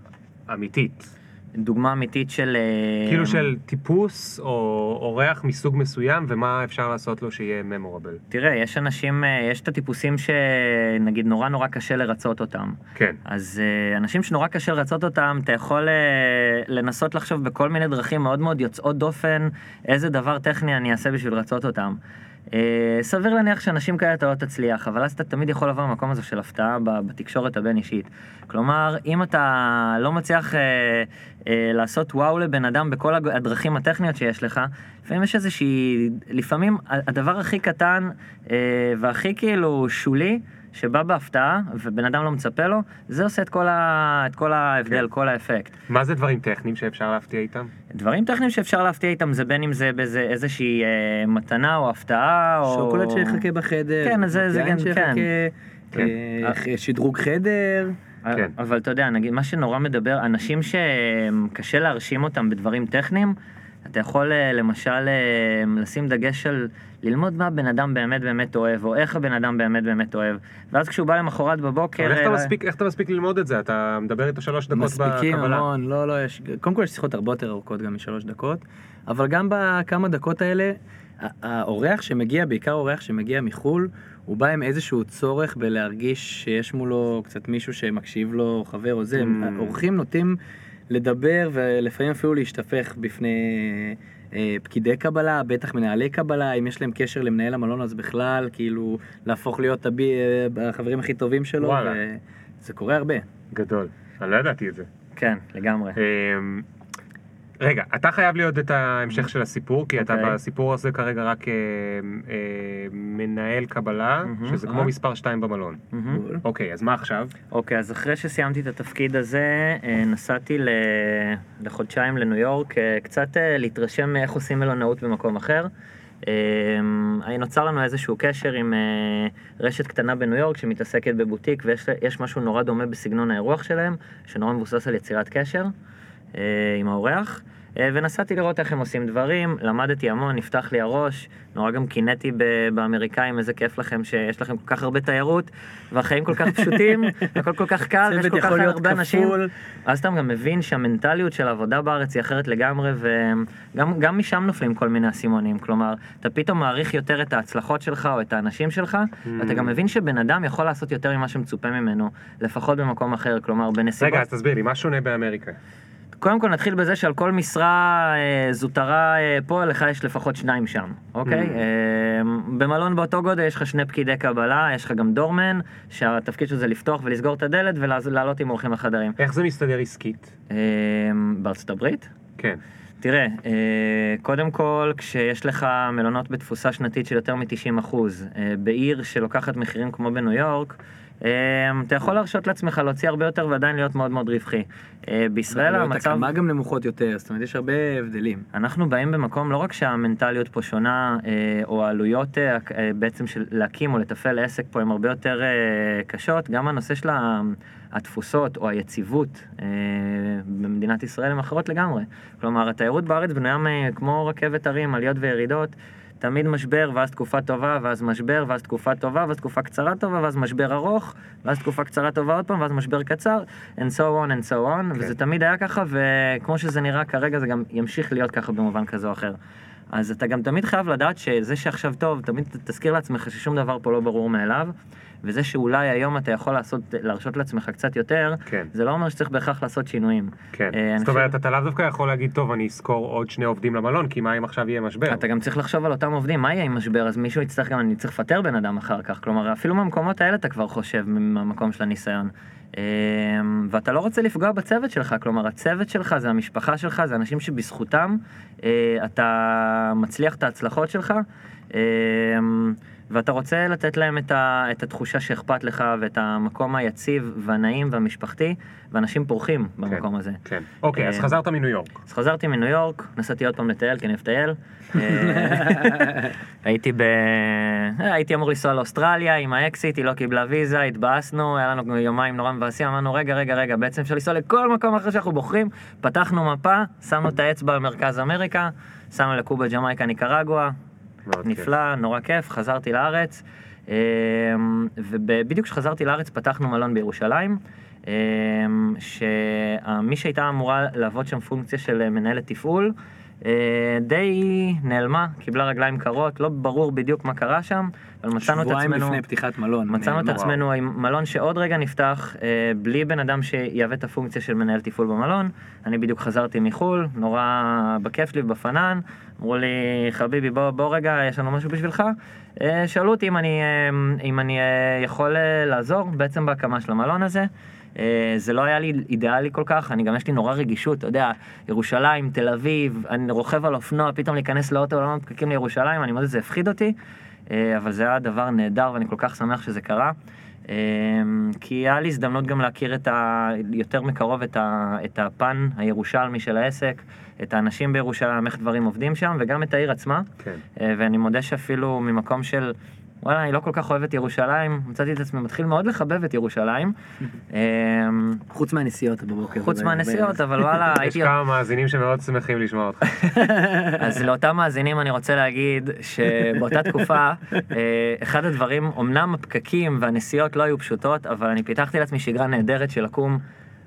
אמיתית. דוגמה אמיתית של... אה, כאילו של טיפוס או אורח מסוג מסוים, ומה אפשר לעשות לו שיהיה ממורבל. תראה, יש אנשים, אה, יש את הטיפוסים שנגיד נורא נורא קשה לרצות אותם. כן. אז אה, אנשים שנורא קשה לרצות אותם, אתה יכול לנסות לחשוב בכל מיני דרכים מאוד מאוד יוצאות דופן, איזה דבר טכני אני אעשה בשביל לרצות אותם. אה, סביר להניח שאנשים כאלה אתה לא תצליח, אבל אז אתה תמיד יכול לבוא למקום הזה של הפתעה בתקשורת הבין-אישית. כלומר, אם אתה לא מצליח אה, אה, לעשות וואו לבן אדם בכל הדרכים הטכניות שיש לך, לפעמים יש איזושהי, לפעמים הדבר הכי קטן אה, והכי כאילו שולי, שבא בהפתעה, ובן אדם לא מצפה לו, זה עושה את כל, ה... את כל ההבדל, כן. כל האפקט. מה זה דברים טכניים שאפשר להפתיע איתם? דברים טכניים שאפשר להפתיע איתם זה בין אם זה באיזה איזושהי אה, מתנה או הפתעה או... שוקולד שיחכה בחדר. כן, זה- זה גם- שיחכה, כן. אה, שדרוג חדר. כן. אבל אתה יודע, נגיד, מה שנורא מדבר, אנשים שקשה להרשים אותם בדברים טכניים, אתה יכול אה, למשל אה, לשים דגש על ללמוד מה הבן אדם באמת באמת אוהב, או איך הבן אדם באמת באמת אוהב, ואז כשהוא בא למחרת בבוקר... אבל איך אתה אה, מספיק- איך אתה מספיק ללמוד את זה? אתה מדבר איתו שלוש דקות מספיקים בקבלה. המון, לא, לא, יש, קודם כל יש שיחות הרבה יותר ארוכות גם משלוש דקות, אבל גם בכמה דקות האלה, האורח שמגיע, בעיקר אורח שמגיע מחו"ל, הוא בא עם איזשהו צורך בלהרגיש שיש מולו קצת מישהו שמקשיב לו, חבר או זה, Mm. האורחים נוטים לדבר ולפעמים אפילו להשתפך בפני אה, פקידי קבלה, בטח מנהלי קבלה, אם יש להם קשר למנהל המלון אז בכלל, כאילו להפוך להיות הבי, אה, החברים הכי טובים שלו, וואלה. וזה קורה הרבה. גדול. אני לא ידעתי את זה. כן, לגמרי. אמ, רגע, אתה חייב להיות את ההמשך של הסיפור, כי אתה אוקיי. בסיפור הזה כרגע רק אה, אה, מנהל קבלה. שזה כמו. מספר 2 במלון. אוקיי, אז מה עכשיו? אוקיי, אז אחרי שסיימתי את התפקיד הזה, אה, נסעתי ל... לחודשיים לניו יורק, קצת להתרשם מאיך עושים מלונאות במקום אחר. נוצר לנו איזשהו קשר עם רשת קטנה בניו יורק שמתעסקת בבוטיק, ויש יש משהו נורא דומה בסגנון האירוח שלהם, שנורא מבוסס על יצירת קשר עם האורח. אה, ונסעתי לראות איך הם עושים דברים, למדתי המון, נפתח לי הראש, נורא גם קינאתי באמריקאים, איזה כיף לכם שיש לכם כל כך הרבה תיירות, והחיים כל כך פשוטים, הכל כל כך קל, ויש צוות כל כך הרבה אנשים. כפול. אז אתה גם מבין שהמנטליות של העבודה בארץ היא אחרת לגמרי, וגם גם משם נופלים כל מיני אסימונים. כלומר, אתה פתאום מעריך יותר את ההצלחות שלך או את האנשים שלך, ואתה גם מבין שבן אדם יכול לעשות יותר ממה שמצופה ממנו, לפחות במקום אחר, כלומר, בנסיבות... רגע, אז תסביר לי, מה שונה באמריקה? קודם כל נתחיל בזה שעל כל משרה אה, זוטרה אה, פה, לך יש לפחות שניים שם, אוקיי? Mm. אה, במלון באותו גודל יש לך שני פקידי קבלה, יש לך גם דורמן, שהתפקיד שלו זה לפתוח ולסגור את הדלת ולעלות עם אורחים לחדרים. איך זה מסתדר עסקית? אה, בארצות הברית? כן. תראה, אה, קודם כל, כשיש לך מלונות בתפוסה שנתית של יותר מ-90 אחוז, אה, בעיר שלוקחת מחירים כמו בניו יורק, אתה יכול להרשות לעצמך להוציא הרבה יותר ועדיין להיות מאוד מאוד רווחי. אה, בישראל המצב... הקמה גם נמוכות יותר, זאת אומרת יש הרבה הבדלים. אנחנו באים במקום לא רק שהמנטליות פה שונה, אה, או העלויות אה, בעצם של להקים או לתפעל עסק פה הן הרבה יותר קשות, גם הנושא של התפוסות או היציבות במדינת ישראל הן אחרות לגמרי. כלומר, התיירות בארץ בנויה כמו רכבת הרים, עליות וירידות. תמיד משבר, ואז תקופה טובה, ואז משבר, ואז תקופה טובה, ואז תקופה קצרה טובה, ואז משבר ארוך, ואז תקופה קצרה טובה עוד פעם, ואז משבר קצר, and so on and so on, כן. וזה תמיד היה ככה, וכמו שזה נראה כרגע, זה גם ימשיך להיות ככה במובן כזה או אחר. אז אתה גם תמיד חייב לדעת שזה שעכשיו טוב, תמיד תזכיר לעצמך ששום דבר פה לא ברור מאליו, וזה שאולי היום אתה יכול לעשות, להרשות לעצמך קצת יותר, כן. זה לא אומר שצריך בהכרח לעשות שינויים. כן. אה, זאת אומרת, אתה לאו דווקא יכול להגיד, טוב, אני אשכור עוד שני עובדים למלון, כי מה אם עכשיו יהיה משבר? אתה גם צריך לחשוב על אותם עובדים, מה יהיה עם משבר, אז מישהו יצטרך גם, אני צריך לפטר בן אדם אחר כך, כלומר אפילו מהמקומות האלה אתה כבר חושב מהמקום של הניסיון. אמ, ואתה לא רוצה לפגוע בצוות שלך, כלומר הצוות שלך זה המשפחה שלך, זה אנשים שבזכותם אה, אתה מצליח את ההצלחות שלך. ואתה רוצה לתת להם את, ה, את התחושה שאכפת לך ואת המקום היציב והנעים והמשפחתי, ואנשים פורחים במקום הזה. כן. אוקיי, אז אה, חזרת מניו יורק. אז חזרתי מניו יורק, נסעתי עוד פעם לטייל, כי אני אוהב לטייל. אה, הייתי ב... אה, הייתי אמור לנסוע לאוסטרליה עם האקסיט, היא לא קיבלה ויזה, התבאסנו, היה לנו יומיים נורא מבאסים, אמרנו רגע, רגע, רגע, בעצם אפשר לנסוע לכל מקום אחר שאנחנו בוחרים, פתחנו מפה, שמנו את האצבע במרכז אמריקה, שמנו לקובה, ג'מייקה, ניקרגואה. נפלא, נורא כיף, חזרתי לארץ, אמ, ובדיוק כשחזרתי לארץ פתחנו מלון בירושלים, אמ, שמי שהייתה אמורה לעבוד שם פונקציה של מנהלת תפעול, אה, די נעלמה, קיבלה רגליים קרות, לא ברור בדיוק מה קרה שם, מצאנו את שבועיים עצמנו... לפני פתיחת מלון. מצאנו את. עצמנו עם מלון שעוד רגע נפתח, אה, בלי בן אדם שיהווה את הפונקציה של מנהל תפעול במלון. אני בדיוק חזרתי מחו"ל, נורא בכיף שלי, בפנן. אמרו לי, חביבי, בוא, בוא רגע, יש לנו משהו בשבילך. אה, שאלו אותי אם אני, אה, אם אני אה, יכול אה, לעזור בעצם בהקמה של המלון הזה. זה לא היה לי אידיאלי כל כך, אני גם יש לי נורא רגישות, אתה יודע, ירושלים, תל אביב, אני רוכב על אופנוע, פתאום להיכנס לאוטו, לעולם הפקקים לירושלים, אני מאוד זה הפחיד אותי. אה, אבל זה היה דבר נהדר ואני כל כך שמח שזה קרה. אה, כי היה לי הזדמנות גם להכיר את ה... יותר מקרוב את, ה... את הפן הירושלמי של העסק, את האנשים בירושלים, איך דברים עובדים שם, וגם את העיר עצמה. כן. אה, ואני מודה שאפילו ממקום של, וואלה, אני לא כל כך אוהב את ירושלים, מצאתי את עצמי מתחיל מאוד לחבב את ירושלים. אה, חוץ מהנסיעות בבוקר. חוץ מהנסיעות, אבל וואלה, יש הייתי... כמה מאזינים שמאוד שמחים לשמוע אותך. אז לאותם מאזינים אני רוצה להגיד שבאותה תקופה, אה, אחד הדברים, אמנם הפקקים והנסיעות לא היו פשוטות, אבל אני פיתחתי לעצמי שגרה נהדרת של לקום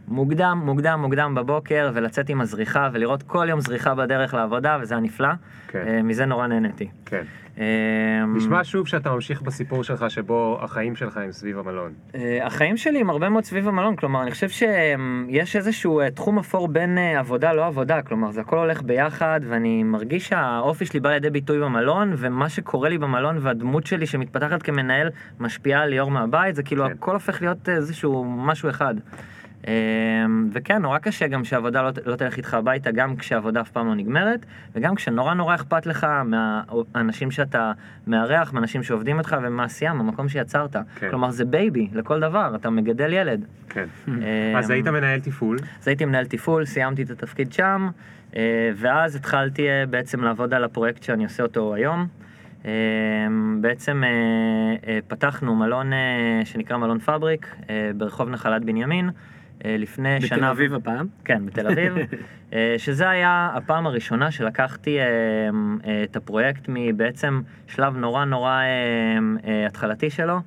מוקדם, מוקדם, מוקדם בבוקר, ולצאת עם הזריחה, ולראות כל יום זריחה בדרך לעבודה, וזה היה נפלא. כן. אה, מזה נורא נהניתי. כן. אה, נשמע שוב שאתה ממשיך בסיפור שלך שבו החיים שלך הם סביב המלון. אה, החיים שלי הם הרבה מאוד סביב המלון, כלומר, אני חושב שיש איזשהו אה, תחום אפור בין אה, עבודה לא עבודה, כלומר, זה הכל הולך ביחד, ואני מרגיש שהאופי שלי בא לידי ביטוי במלון, ומה שקורה לי במלון והדמות שלי שמתפתחת כמנהל משפיעה על ליאור מהבית, זה כאילו כן. הכל הופך להיות איזשהו משהו אחד. אה, וכן, נורא קשה גם שהעבודה לא, לא תלך איתך הביתה, גם כשהעבודה אף פעם לא נגמרת, וגם כשנורא נורא אכפת לך מהאנשים שאתה מארח, מהאנשים שעובדים איתך ומהעשייה, מהמקום שיצרת. כן. כלומר, זה בייבי לכל דבר, אתה מגדל ילד. כן. אה, אז היית מנהל תפעול. אז הייתי מנהל תפעול, סיימתי את התפקיד שם, אה, ואז התחלתי אה, בעצם לעבוד על הפרויקט שאני עושה אותו היום. אה, בעצם אה, פתחנו מלון שנקרא מלון פבריק אה, ברחוב נחלת בנימין. אה, לפני שנה... בתל אביב הפעם. כן, בתל אביב. אה, שזה היה הפעם הראשונה שלקחתי אה, את הפרויקט מבעצם שלב נורא נורא התחלתי שלו.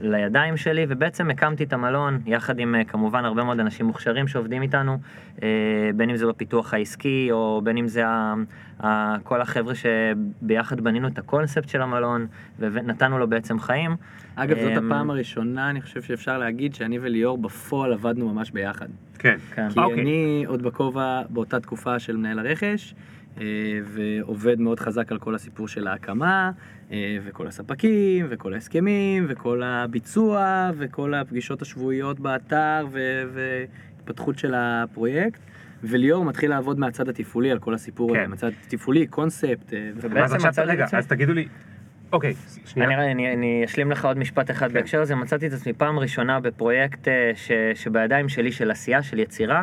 לידיים שלי ובעצם הקמתי את המלון יחד עם כמובן הרבה מאוד אנשים מוכשרים שעובדים איתנו בין אם זה בפיתוח העסקי או בין אם זה כל החבר'ה שביחד בנינו את הקונספט של המלון ונתנו לו בעצם חיים. אגב, זאת אמ, הפעם הראשונה, אני חושב שאפשר להגיד שאני וליאור בפועל עבדנו ממש ביחד. כן. כן. כי אוקיי. אני עוד בכובע באותה תקופה של מנהל הרכש, אה, ועובד מאוד חזק על כל הסיפור של ההקמה, אה, וכל הספקים, וכל ההסכמים, וכל הביצוע, וכל הפגישות השבועיות באתר, והתפתחות של הפרויקט. וליאור מתחיל לעבוד מהצד התפעולי על כל הסיפור כן. הזה, מהצד תפעולי, קונספט. ובעצם אז עכשיו, מצאתי את רגע, אז תגידו לי, אוקיי, שנייה. אני, אני, אני אשלים לך עוד משפט אחד בהקשר הזה, מצאתי את עצמי פעם ראשונה בפרויקט אה, ש, שבידיים שלי של עשייה, של יצירה,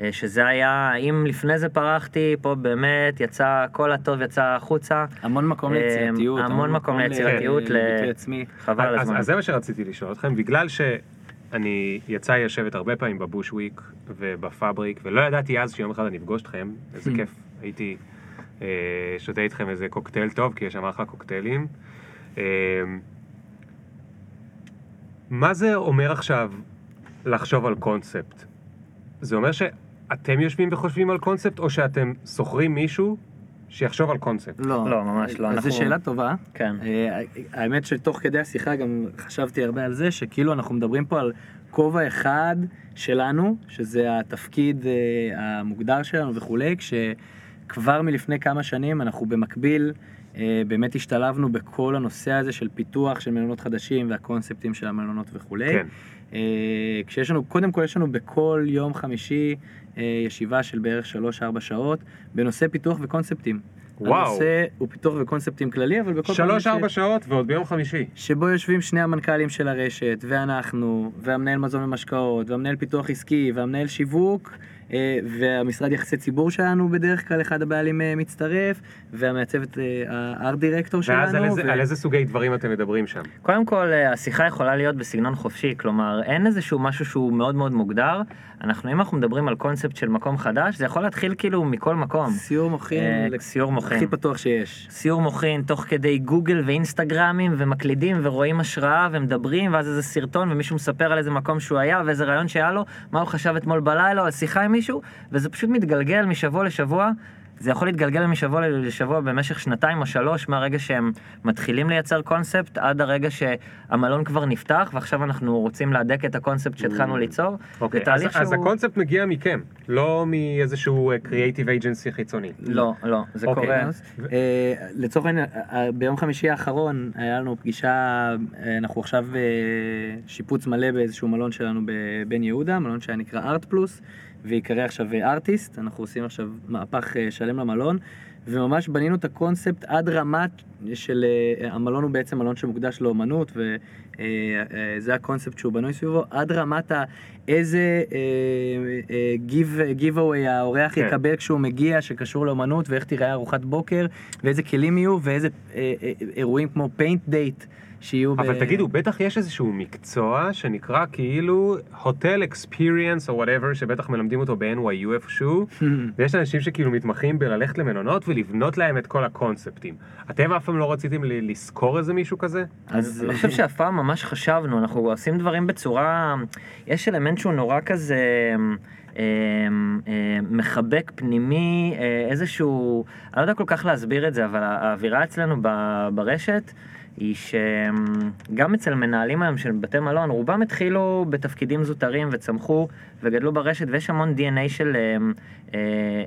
אה, שזה היה, אם לפני זה פרחתי, פה באמת יצא, כל הטוב יצא החוצה, המון מקום אה, ליצירתיות. המון מקום ליצירתיות, ל- עצמי. חבל על אז, הזמן. אז זה מה שרציתי לשאול אתכם, בגלל שאני יצא לי לשבת הרבה פעמים בבוש וויק ובפאבריק, ולא ידעתי אז שיום אחד אני אפגוש אתכם, איזה Mm. כיף, הייתי שותה איתכם איזה קוקטייל טוב, כי יש שם אחלה קוקטיילים. אה, מה זה אומר עכשיו לחשוב על קונספט? זה אומר שאתם יושבים וחושבים על קונספט, או שאתם שוכרים מישהו שיחשוב על קונספט? לא, לא, ממש לא, אז אנחנו- זו שאלה טובה. כן. אה, האמת שתוך כדי השיחה גם חשבתי הרבה על זה, שכאילו אנחנו מדברים פה על כובע אחד שלנו, שזה התפקיד אה, המוגדר שלנו וכולי, כשכבר מלפני כמה שנים אנחנו במקביל אה, באמת השתלבנו בכל הנושא הזה של פיתוח של מלונות חדשים והקונספטים של המלונות וכולי. כן. אה, כשיש לנו, קודם כל יש לנו בכל יום חמישי אה, ישיבה של בערך 3-4 שעות בנושא פיתוח וקונספטים. וואו. הנושא הוא פיתוח וקונספטים כללי, אבל בכל פעם שלוש ארבע שעות ועוד ביום חמישי. שבו יושבים שני המנכ"לים של הרשת, ואנחנו, והמנהל מזון ומשקאות, והמנהל פיתוח עסקי, והמנהל שיווק, והמשרד יחסי ציבור שלנו בדרך כלל, אחד הבעלים אה, מצטרף, והמעצבת, אה, הארט דירקטור שלנו. ואז על איזה, ו- על איזה סוגי דברים אתם מדברים שם? קודם כל, אה, השיחה יכולה להיות בסגנון חופשי, כלומר, אין איזשהו משהו שהוא מאוד מאוד מוגדר. אנחנו, אם אנחנו מדברים על קונספט של מקום חדש, זה יכול להתחיל כאילו מכל מקום. סיור מוחין, אה, לק- סיור מוחין. הכי פתוח שיש. סיור מוחין תוך כדי גוגל ואינסטגרמים ומקלידים ורואים השראה ומדברים ואז איזה סרטון ומישהו מספר על איזה מקום שהוא היה ואיזה רעיון שהיה לו מה הוא חשב אתמול בלילה או שיחה עם מישהו, וזה פשוט מתגלגל משבוע לשבוע. זה יכול להתגלגל משבוע לשבוע במשך שנתיים או שלוש מהרגע שהם מתחילים לייצר קונספט עד הרגע שהמלון כבר נפתח ועכשיו אנחנו רוצים להדק את הקונספט שהתחלנו ליצור. אוקיי, תהליך אז, אז שהוא- הקונספט מגיע מכם, לא מאיזשהו קריאייטיב אייג'נסי חיצוני. לא, לא, זה אוקיי. קורה. אה, לצורך העניין, אה, ביום חמישי האחרון היה לנו פגישה, אה, אנחנו עכשיו בשיפוץ מלא באיזשהו מלון שלנו בבן יהודה, מלון שהיה נקרא ארט פלוס, ויקרא עכשיו ארטיסט, אנחנו עושים עכשיו מהפך אה, שלם למלון, וממש בנינו את הקונספט עד רמת של, אה, המלון הוא בעצם מלון שמוקדש לאומנות, וזה הקונספט שהוא בנוי סביבו, עד רמת ה... איזה אה, giveaway האורח כן. יקבל כשהוא מגיע, שקשור לאומנות, ואיך תיראה ארוחת בוקר, ואיזה כלים יהיו, ואיזה אה, אה, אירועים כמו paint date שיהיו ב... אבל תגידו, בטח יש איזשהו מקצוע שנקרא כאילו hotel experience או whatever, שבטח מלמדים אותו ב-NYU איפשהו, ויש אנשים שכאילו מתמחים בללכת למלונות ולבנות להם את כל הקונספטים. אתם אף פעם לא רציתם ל- לשכור איזה מישהו כזה? אז אני חושב שאף פעם ממש חשבנו, אנחנו עושים דברים בצורה, יש אלמנט שהוא נורא כזה אה, אה, מחבק פנימי, אה, איזשהו, אני לא יודע כל כך להסביר את זה, אבל האווירה אצלנו ברשת היא שגם אצל מנהלים היום של בתי מלון, רובם התחילו בתפקידים זוטרים וצמחו וגדלו ברשת ויש המון DNA של אה, אה,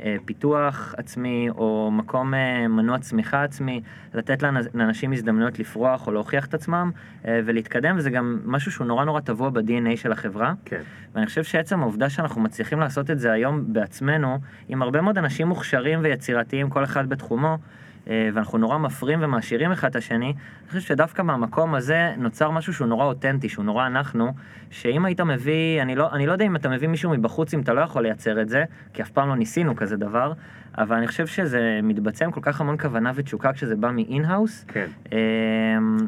אה, פיתוח עצמי או מקום אה, מנוע צמיחה עצמי, לתת לאנ- לאנשים הזדמנויות לפרוח או להוכיח את עצמם אה, ולהתקדם וזה גם משהו שהוא נורא נורא טבוע ב-DNA של החברה. כן. ואני חושב שעצם העובדה שאנחנו מצליחים לעשות את זה היום בעצמנו, עם הרבה מאוד אנשים מוכשרים ויצירתיים, כל אחד בתחומו, ואנחנו נורא מפרים ומעשירים אחד את השני, אני חושב שדווקא מהמקום הזה נוצר משהו שהוא נורא אותנטי, שהוא נורא אנחנו, שאם היית מביא, אני לא, אני לא יודע אם אתה מביא מישהו מבחוץ, אם אתה לא יכול לייצר את זה, כי אף פעם לא ניסינו כזה דבר, אבל אני חושב שזה מתבצע עם כל כך המון כוונה ותשוקה כשזה בא מ-in-house. כן. אה,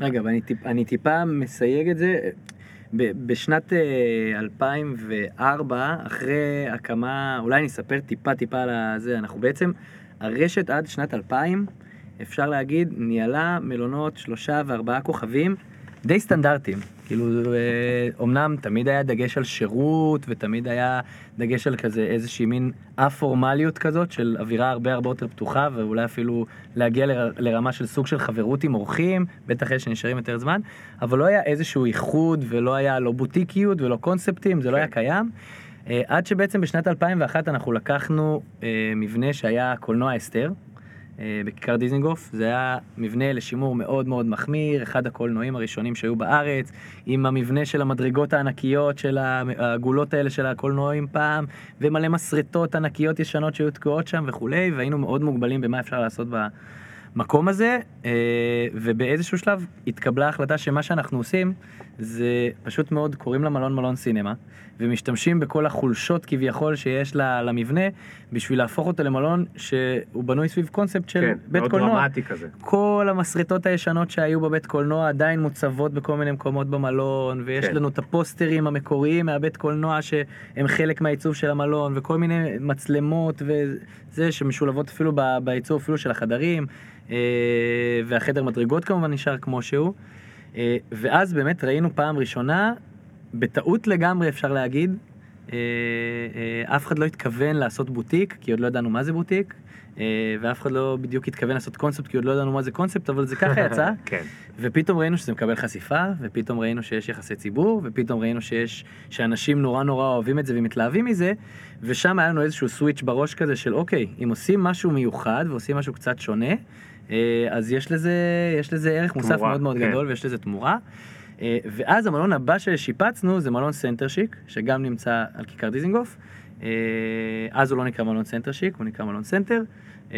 רגע, אבל אני, טיפ, אני טיפה מסייג את זה. בשנת אה, 2004, אחרי הקמה, אולי אני אספר טיפה טיפה על זה, אנחנו בעצם, הרשת עד שנת 2000, אפשר להגיד, ניהלה מלונות שלושה וארבעה כוכבים די סטנדרטיים. כאילו, אומנם תמיד היה דגש על שירות, ותמיד היה דגש על כזה איזושהי מין א-פורמליות כזאת, של אווירה הרבה הרבה יותר פתוחה, ואולי אפילו להגיע ל- לרמה של סוג של חברות עם אורחים, בטח אלה שנשארים יותר זמן, אבל לא היה איזשהו איחוד, ולא היה לא בוטיקיות ולא קונספטים, זה לא היה קיים. אה, עד שבעצם בשנת 2001 אנחנו לקחנו אה, מבנה שהיה קולנוע אסתר. אה, בכיכר דיזנגוף, זה היה מבנה לשימור מאוד מאוד מחמיר, אחד הקולנועים הראשונים שהיו בארץ, עם המבנה של המדרגות הענקיות של העגולות האלה של הקולנועים פעם, ומלא מסרטות ענקיות ישנות שהיו תקועות שם וכולי, והיינו מאוד מוגבלים במה אפשר לעשות במקום הזה, אה, ובאיזשהו שלב התקבלה החלטה שמה שאנחנו עושים זה פשוט מאוד קוראים למלון מלון סינמה, ומשתמשים בכל החולשות כביכול שיש ל- למבנה, בשביל להפוך אותו למלון שהוא בנוי סביב קונספט של כן, בית מאוד קולנוע. דרמטי כזה. כל המסרטות הישנות שהיו בבית קולנוע עדיין מוצבות בכל מיני מקומות במלון, ויש כן. לנו את הפוסטרים המקוריים מהבית קולנוע שהם חלק מהעיצוב של המלון, וכל מיני מצלמות וזה שמשולבות אפילו בעיצוב אפילו של החדרים, אה, והחדר מדרגות כמובן נשאר כמו שהוא. אה, ואז באמת ראינו פעם ראשונה, בטעות לגמרי אפשר להגיד, אה, אה, אף אחד לא התכוון לעשות בוטיק, כי עוד לא ידענו מה זה בוטיק, ואף אחד לא בדיוק התכוון לעשות קונספט, כי עוד לא ידענו מה זה קונספט, אבל זה ככה יצא. כן. ופתאום ראינו שזה מקבל חשיפה, ופתאום ראינו שיש יחסי ציבור, ופתאום ראינו שיש, שאנשים נורא נורא אוהבים את זה ומתלהבים מזה, ושם היה לנו איזשהו switch בראש כזה של אוקיי, אם עושים משהו מיוחד ועושים משהו קצת שונה, אז יש לזה, יש לזה ערך מוסף תמורה, מאוד מאוד כן. גדול ויש לזה תמורה. אה, ואז המלון הבא ששיפצנו זה מלון סנטר שיק, שגם נמצא על כיכר דיזינגוף. אה, אז הוא לא נקרא מלון סנטר שיק, הוא נקרא מלון סנטר. אה,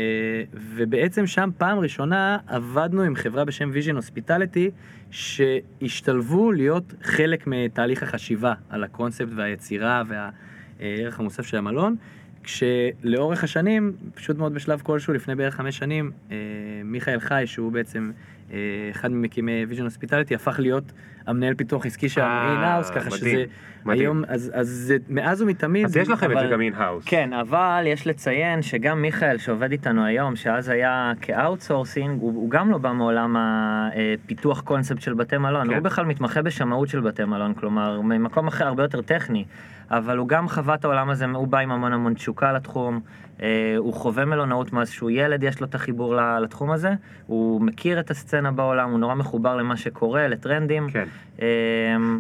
ובעצם שם פעם ראשונה עבדנו עם חברה בשם Vision Hospitality, שהשתלבו להיות חלק מתהליך החשיבה על הקונספט והיצירה והערך המוסף של המלון. כשלאורך השנים, פשוט מאוד בשלב כלשהו, לפני בערך חמש שנים, אה, מיכאל חי, שהוא בעצם אה, אחד ממקימי Vision Hospitality, הפך להיות המנהל פיתוח עסקי של אה, in-house, ככה מדהים, שזה מדהים. היום, אז אז זה מאז ומתמיד. אז יש לכם את אבל- זה גם in-house. כן, אבל יש לציין שגם מיכאל שעובד איתנו היום, שאז היה כ outsourcing, הוא, הוא גם לא בא מעולם הפיתוח קונספט של בתי מלון, כן. הוא בכלל מתמחה בשמאות של בתי מלון, כלומר, ממקום אחר הרבה יותר טכני, אבל הוא גם חווה את העולם הזה, הוא בא עם המון המון תשוקה לתחום, אה, הוא חווה מלונאות מאז שהוא ילד, יש לו את החיבור לתחום הזה, הוא מכיר את הסצנה בעולם, הוא נורא מחובר למה שקורה, לטרנדים. כן. אה,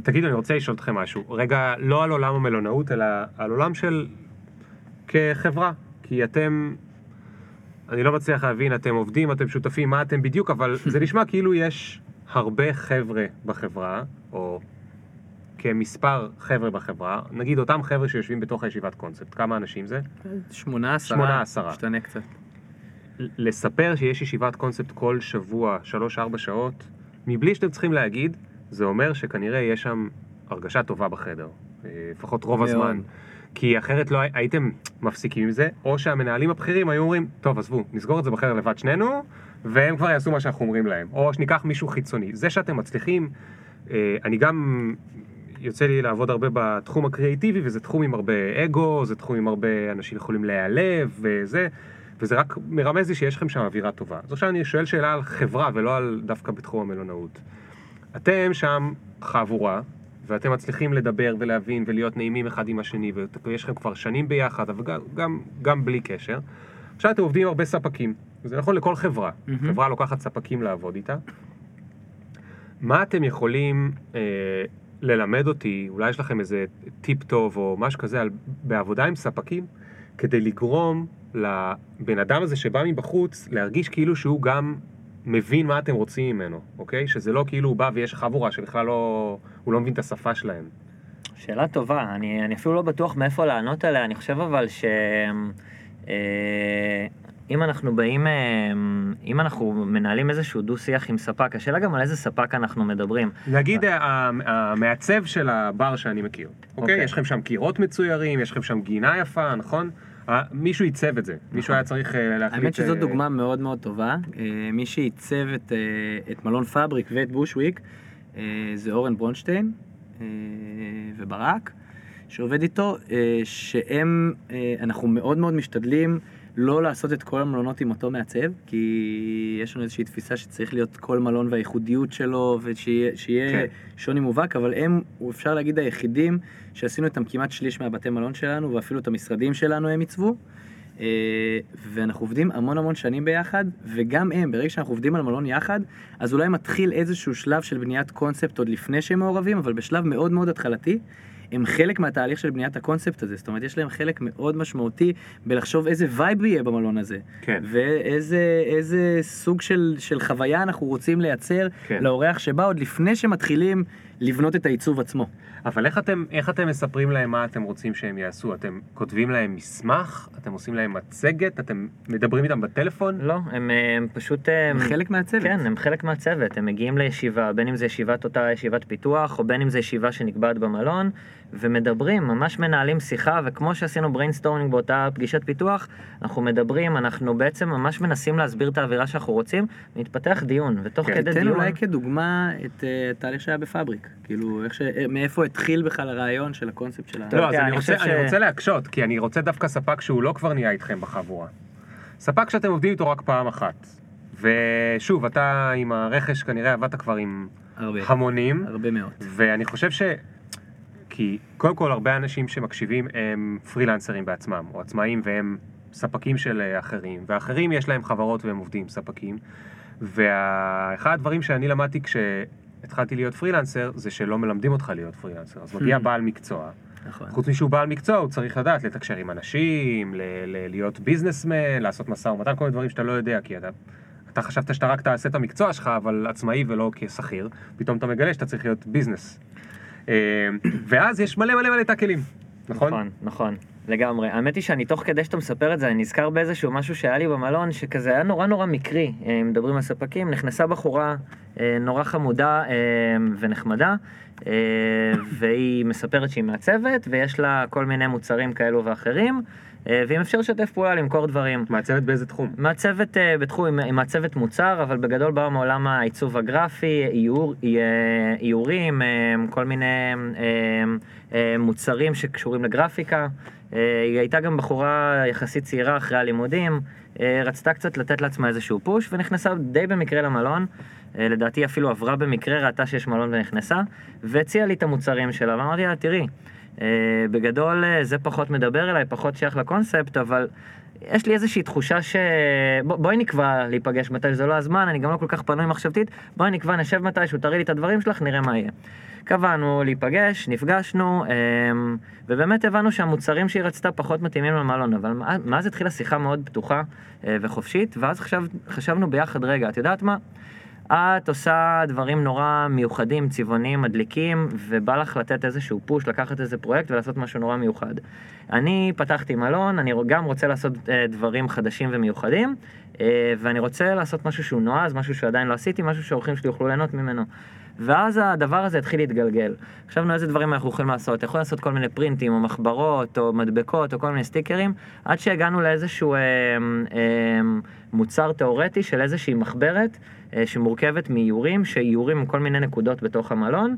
תגידו, אני רוצה לשאול אתכם משהו. רגע, לא על עולם המלונאות, אלא על עולם של... כחברה. כי אתם... אני לא מצליח להבין, אתם עובדים, אתם שותפים, מה אתם בדיוק, אבל זה נשמע כאילו יש הרבה חבר'ה בחברה, או כמספר חבר'ה בחברה, נגיד אותם חבר'ה שיושבים בתוך הישיבת קונספט, כמה אנשים זה? שמונה, עשרה. שמונה, עשרה. משתנה קצת. לספר שיש ישיבת קונספט כל שבוע, 3-4 שעות, מבלי שאתם צריכים להגיד, זה אומר שכנראה יש שם הרגשה טובה בחדר, אה, לפחות רוב מאוד. הזמן. כי אחרת לא הי- הייתם מפסיקים עם זה, או שהמנהלים הבכירים היו אומרים, טוב עזבו, נסגור את זה בחדר לבד שנינו, והם כבר יעשו מה שאנחנו אומרים להם, או שניקח מישהו חיצוני. זה שאתם מצליחים, אה, אני גם, יוצא לי לעבוד הרבה בתחום הקריאיטיבי, וזה תחום עם הרבה אגו, זה תחום עם הרבה אנשים יכולים להיעלב, וזה, וזה רק מרמז לי שיש לכם שם אווירה טובה. אז עכשיו אני שואל שאלה על חברה, ולא על דווקא בתחום המלונאות. אתם שם חבורה, ואתם מצליחים לדבר ולהבין ולהיות נעימים אחד עם השני, ויש לכם כבר שנים ביחד, אבל גם, גם, גם בלי קשר. עכשיו אתם עובדים עם הרבה ספקים, וזה נכון לכל חברה. מהמם. חברה לוקחת ספקים לעבוד איתה. מה אתם יכולים אה, ללמד אותי, אולי יש לכם איזה טיפ טוב או משהו כזה, על, בעבודה עם ספקים, כדי לגרום לבן אדם הזה שבא מבחוץ להרגיש כאילו שהוא גם מבין מה אתם רוצים ממנו, אוקיי? שזה לא כאילו הוא בא ויש חבורה שבכלל לא, הוא לא מבין את השפה שלהם. שאלה טובה, אני, אני אפילו לא בטוח מאיפה לענות עליה, אני חושב אבל ש... אה, אם אנחנו באים, אה, אם אנחנו מנהלים איזשהו דו-שיח עם ספק, השאלה גם על איזה ספק אנחנו מדברים. נגיד ה- המעצב של הבר שאני מכיר, אוקיי? אוקיי. יש לכם שם קירות מצוירים, יש לכם שם גינה יפה, נכון? אה, מישהו עיצב את זה, מישהו היה צריך אה, להחליט... האמת אה, דוגמה מאוד מאוד טובה. אה, מי שעיצב את, אה, מלון פאבריק ואת בושוויק אה, זה אורן ברונשטיין אה, וברק, שעובד איתו, אה, שהם, אה, אנחנו מאוד מאוד משתדלים לא לעשות את כל המלונות עם אותו מעצב, כי יש לנו איזושהי תפיסה שצריך להיות כל מלון והייחודיות שלו, ושיהיה שיהיה כן. שוני מובהק, אבל הם, אפשר להגיד, היחידים שעשינו איתם כמעט שליש מהבתי מלון שלנו, ואפילו את המשרדים שלנו הם עיצבו. אה, ואנחנו עובדים המון המון שנים ביחד, וגם הם, ברגע שאנחנו עובדים על מלון יחד, אז אולי מתחיל איזשהו שלב של בניית קונספט עוד לפני שהם מעורבים, אבל בשלב מאוד מאוד התחלתי, הם חלק מהתהליך של בניית הקונספט הזה. זאת אומרת, יש להם חלק מאוד משמעותי בלחשוב איזה vibe יהיה במלון הזה. כן. ואיזה איזה סוג של, של חוויה אנחנו רוצים לייצר כן. לאורח שבא עוד לפני שמתחילים לבנות את העיצוב עצמו. אבל איך אתם, איך אתם מספרים להם מה אתם רוצים שהם יעשו? אתם כותבים להם מסמך? אתם עושים להם מצגת? אתם מדברים איתם בטלפון? לא, הם, אה, הם פשוט... אה, הם חלק מהצוות. כן, הם חלק מהצוות, הם מגיעים לישיבה, בין אם זה ישיבת אותה ישיבת פיתוח, או בין אם זה ישיבה שנקבעת במלון, ומדברים, ממש מנהלים שיחה, וכמו שעשינו brainstorming באותה פגישת פיתוח, אנחנו מדברים, אנחנו בעצם ממש מנסים להסביר את האווירה שאנחנו רוצים, מתפתח דיון, ותוך כן, כדי תן דיון... אולי כדוגמה את אה, התהליך שהיה בפאבריק. כאילו, איך ש... אה, מאיפה התחיל בכלל הרעיון של הקונספט של ה... לא, אז כן, אני אני רוצה, חושב אני ש- רוצה להקשות, כי אני רוצה דווקא ספק שהוא לא כבר נהיה איתכם בחבורה. ספק שאתם עובדים איתו רק פעם אחת. ושוב, אתה עם הרכש כנראה עבדת כבר עם הרבה. המונים, הרבה מאוד. ואני חושב ש... כי קודם כל הרבה אנשים שמקשיבים הם פרילנסרים בעצמם, או עצמאים והם ספקים של אה, אחרים, ואחרים יש להם חברות והם עובדים ספקים. ואחד הדברים שאני למדתי כשהתחלתי להיות פרילנסר, זה שלא מלמדים אותך להיות פרילנסר. אז מגיע בעל מקצוע, נכון. חוץ משהוא בעל מקצוע, הוא צריך לדעת לתקשר עם אנשים, ל- ל- להיות ביזנסמן, לעשות משא ומתן, כל מיני דברים שאתה לא יודע, כי אתה, אתה חשבת שאתה רק תעשה את המקצוע שלך, אבל עצמאי ולא כשכיר, פתאום אתה מגלה שאתה צריך להיות ביזנס. אה, ואז יש מלא מלא מלא תקלים, נכון? נכון, נכון, לגמרי. האמת היא שאני תוך כדי שאתה מספר את זה, אני נזכר באיזשהו משהו שהיה לי במלון, שכזה היה נורא נורא מקרי, אה, מדברים על ספקים, נכנסה בחורה אה, נורא חמודה ונחמדה, והיא מספרת שהיא מעצבת, ויש לה כל מיני מוצרים כאלו ואחרים, ואם אפשר לשתף פעולה למכור דברים. מעצבת באיזה תחום? מעצבת אה, בתחום, עם מעצבת מוצר, אבל בגדול באה מעולם העיצוב הגרפי, איור, אה, איורים, אה, כל מיני אה, אה, מוצרים שקשורים לגרפיקה. אה, היא הייתה גם בחורה יחסית צעירה אחרי הלימודים, אה, רצתה קצת לתת לעצמה איזשהו פוש, ונכנסה די במקרה למלון. אה, לדעתי אפילו עברה במקרה, ראתה שיש מלון ונכנסה, והציעה לי את המוצרים שלה, ואמרתי לה, תראי, אה, בגדול אה, זה פחות מדבר אליי, פחות שייך לקונספט, אבל יש לי איזושהי תחושה ש... בוא, בואי נקבע להיפגש מתי שזה לא הזמן, אני גם לא כל כך פנוי מחשבתית, בואי נקבע, נשב מתישהו, תראי לי את הדברים שלך, נראה מה יהיה. קבענו להיפגש, נפגשנו, אמ, ובאמת הבנו שהמוצרים שהיא רצתה פחות מתאימים למלון, אבל מאז התחילה שיחה מאוד פתוחה אה, וחופשית, ואז חשב, חשבנו ביחד, רגע, את יודעת מה? את עושה דברים נורא מיוחדים, צבעוניים, מדליקים, ובא לך לתת איזשהו פוש, לקחת איזה פרויקט ולעשות משהו נורא מיוחד. אני פתחתי מלון, אני גם רוצה לעשות אה, דברים חדשים ומיוחדים, אה, ואני רוצה לעשות משהו שהוא נועז, משהו שעדיין לא עשיתי, משהו שהאורחים שלי יוכלו ליהנות ממנו. ואז הדבר הזה התחיל להתגלגל. חשבנו איזה דברים אנחנו יכולים לעשות, יכולים לעשות כל מיני פרינטים או מחברות או מדבקות או כל מיני סטיקרים, עד שהגענו לאיזשהו אה, אה, מוצר תיאורטי של איזושהי מחברת שמורכבת מאיורים, שאיורים עם כל מיני נקודות בתוך המלון.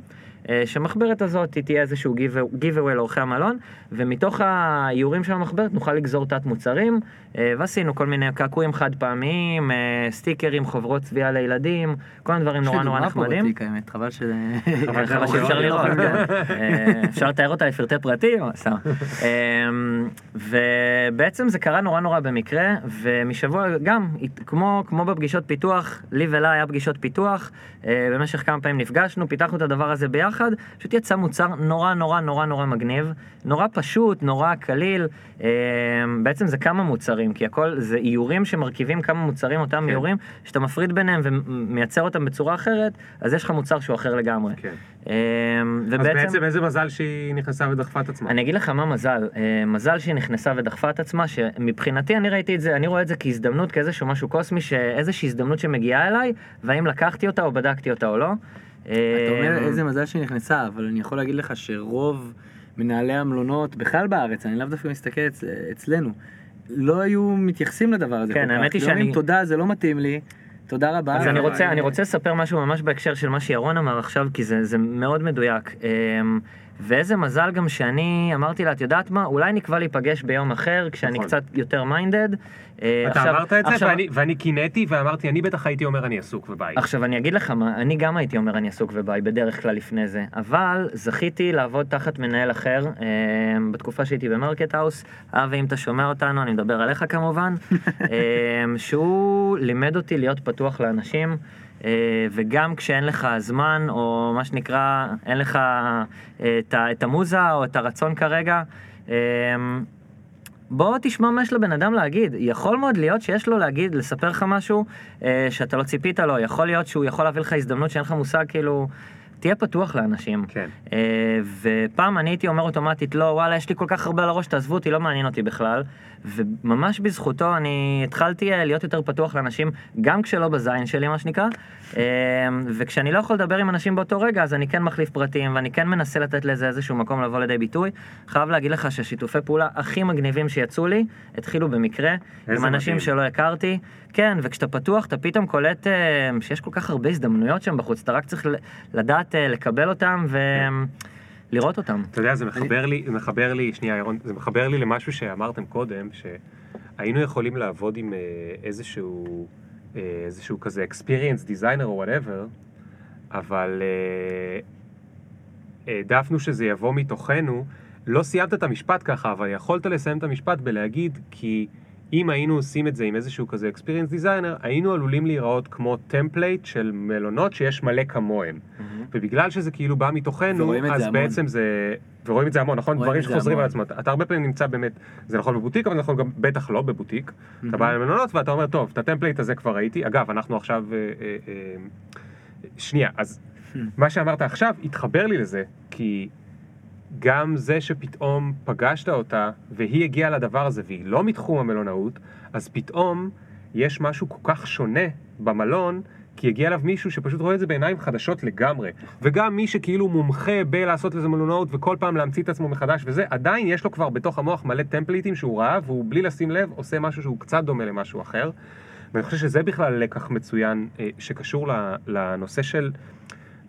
אה, שמחברת הזאת תהיה איזשהו giveaway לאורחי המלון, ומתוך האיורים של המחברת נוכל לגזור תת מוצרים, אה, ועשינו כל מיני קעקועים חד פעמיים, אה, סטיקרים, חוברות צביעה לילדים, כל מיני דברים נורא נורא נחמדים. בתיק, האמת, חבל ש... חבל שאפשר לראות, כן. אה, אפשר לתאר אותה לפרטי פרטים, סתם. אה, ובעצם זה קרה נורא נורא במקרה, ומשבוע גם, כמו, בפגישות פיתוח, לי ולה היה פגישות פיתוח, במשך כמה פעמים נפגשנו, פיתחנו את הדבר הזה ביחד, פשוט יצא מוצר נורא נורא נורא נורא מגניב, נורא פשוט, נורא קליל, אה, בעצם זה כמה מוצרים, כי הכל זה איורים שמרכיבים כמה מוצרים, אותם כן. איורים, שאתה מפריד ביניהם ומייצר אותם בצורה אחרת, אז יש לך מוצר שהוא אחר לגמרי. כן. אה, אז ובעצם, בעצם איזה מזל שהיא נכנסה ודחפה את עצמה. אני אגיד לך מה מזל, אה, מזל שהיא נכנסה ודחפה את עצמה, שמבחינתי אני ראיתי את זה, אני רואה את זה כהזדמנות, כאיזשהו משהו קוסמי, שאיזושהי הזדמנות שמגיעה אליי, והאם לקחתי אותה או בדקתי אותה או לא. אתה אומר איזה מזל שהיא נכנסה, אבל אני יכול להגיד לך שרוב מנהלי המלונות, בכלל בארץ, אני לאו דווקא מסתכל אצ- אצלנו, לא היו מתייחסים לדבר הזה כן. האמת היא לא אומרים, שאני- תודה, זה לא מתאים לי, תודה רבה. אז אני רוצה, אני רוצה לספר משהו ממש בהקשר של מה שירון אמר עכשיו, כי זה, זה מאוד מדויק. ואיזה מזל גם שאני אמרתי לה, את יודעת מה, אולי נקבע להיפגש ביום אחר, כשאני נכון. קצת יותר מיינדד. אתה אמרת את זה ואני- ואני קינאתי ואמרתי, אני בטח הייתי אומר אני עסוק וביי. עכשיו אני אגיד לך מה, אני גם הייתי אומר אני עסוק וביי בדרך כלל לפני זה, אבל זכיתי לעבוד תחת מנהל אחר אה, בתקופה שהייתי ב Market House, אבי אם אתה שומע אותנו, אני מדבר עליך כמובן, אה, שהוא לימד אותי להיות פתוח לאנשים. אה, וגם כשאין לך זמן, או מה שנקרא, אין לך אה, את ה- את המוזה או את הרצון כרגע, אה, בוא תשמע מה יש לבן אדם להגיד. יכול מאוד להיות שיש לו להגיד, לספר לך משהו אה, שאתה לא ציפית לו, יכול להיות שהוא יכול להביא לך הזדמנות שאין לך מושג, כאילו, תהיה פתוח לאנשים. כן. אה, ופעם אני הייתי אומר אוטומטית, לא, וואלה, יש לי כל כך הרבה על הראש, תעזבו אותי, לא מעניין אותי בכלל. וממש בזכותו אני התחלתי אה, להיות יותר פתוח לאנשים, גם כשלא בזין שלי, מה שנקרא. אה, וכשאני לא יכול לדבר עם אנשים באותו רגע, אז אני כן מחליף פרטים, ואני כן מנסה לתת לזה איזשהו מקום לבוא לידי ביטוי. חייב להגיד לך שהשיתופי פעולה הכי מגניבים שיצאו לי, התחילו במקרה, עם אנשים מדהים. שלא הכרתי. כן, וכשאתה פתוח, אתה פתאום קולט אה, שיש כל כך הרבה הזדמנויות שם בחוץ, אתה רק צריך לדעת לקבל אותם ולראות אותם. אתה יודע, זה מחבר לי, זה מחבר לי, שנייה, ירון, זה מחבר לי למשהו שאמרתם קודם, שהיינו יכולים לעבוד עם אה, איזשהו, אה, איזשהו כזה experience designer או whatever, אבל אה, העדפנו שזה יבוא מתוכנו. לא סיימת את המשפט ככה, אבל יכולת לסיים את המשפט בלהגיד, כי אם היינו עושים את זה עם איזשהו כזה experience designer, היינו עלולים להיראות כמו template של מלונות שיש מלא כמוהם. ובגלל שזה כאילו בא מתוכנו, אז זה המון. בעצם זה... ורואים את זה המון, נכון? דברים שחוזרים. על עצמם. אתה הרבה פעמים נמצא באמת, זה נכון בבוטיק, אבל זה נכון גם בטח לא בבוטיק. אתה בא למלונות ואתה אומר, טוב, את ה template הזה כבר ראיתי. אגב, אנחנו עכשיו... אה, אה, אה, שנייה, אז מה שאמרת עכשיו התחבר לי לזה, כי גם זה שפתאום פגשת אותה, והיא הגיעה לדבר הזה, והיא לא מתחום המלונאות, אז פתאום יש משהו כל כך שונה במלון, כי הגיע אליו מישהו שפשוט רואה את זה בעיניים חדשות לגמרי. וגם מי שכאילו מומחה בלעשות לזה מלונאות וכל פעם להמציא את עצמו מחדש וזה, עדיין יש לו כבר בתוך המוח מלא טמפליטים שהוא ראה, והוא בלי לשים לב עושה משהו שהוא קצת דומה למשהו אחר. ואני חושב שזה בכלל לקח מצוין אה, שקשור לנושא של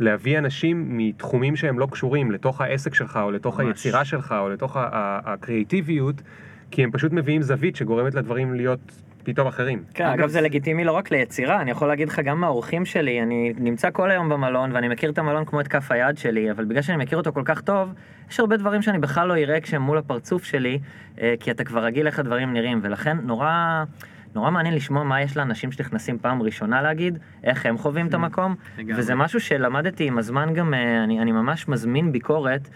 להביא אנשים מתחומים שהם לא קשורים לתוך העסק שלך, או לתוך ממש. היצירה שלך, או לתוך הקריאיטיביות, כי הם פשוט מביאים זווית שגורמת לדברים להיות פתאום אחרים. כן, אגב, זה לגיטימי לא רק ליצירה, אני יכול להגיד לך גם מהאורחים שלי, אני נמצא כל היום במלון ואני מכיר את המלון כמו את כף היד שלי, אבל בגלל שאני מכיר אותו כל כך טוב, יש הרבה דברים שאני בכלל לא אראה כשהם מול הפרצוף שלי, אה, כי אתה כבר רגיל איך הדברים נראים, ולכן נורא... נורא מעניין לשמוע מה יש לאנשים שנכנסים פעם ראשונה להגיד, איך הם חווים את המקום. וזה משהו שלמדתי עם הזמן גם, אה, אני, אני ממש מזמין ביקורת,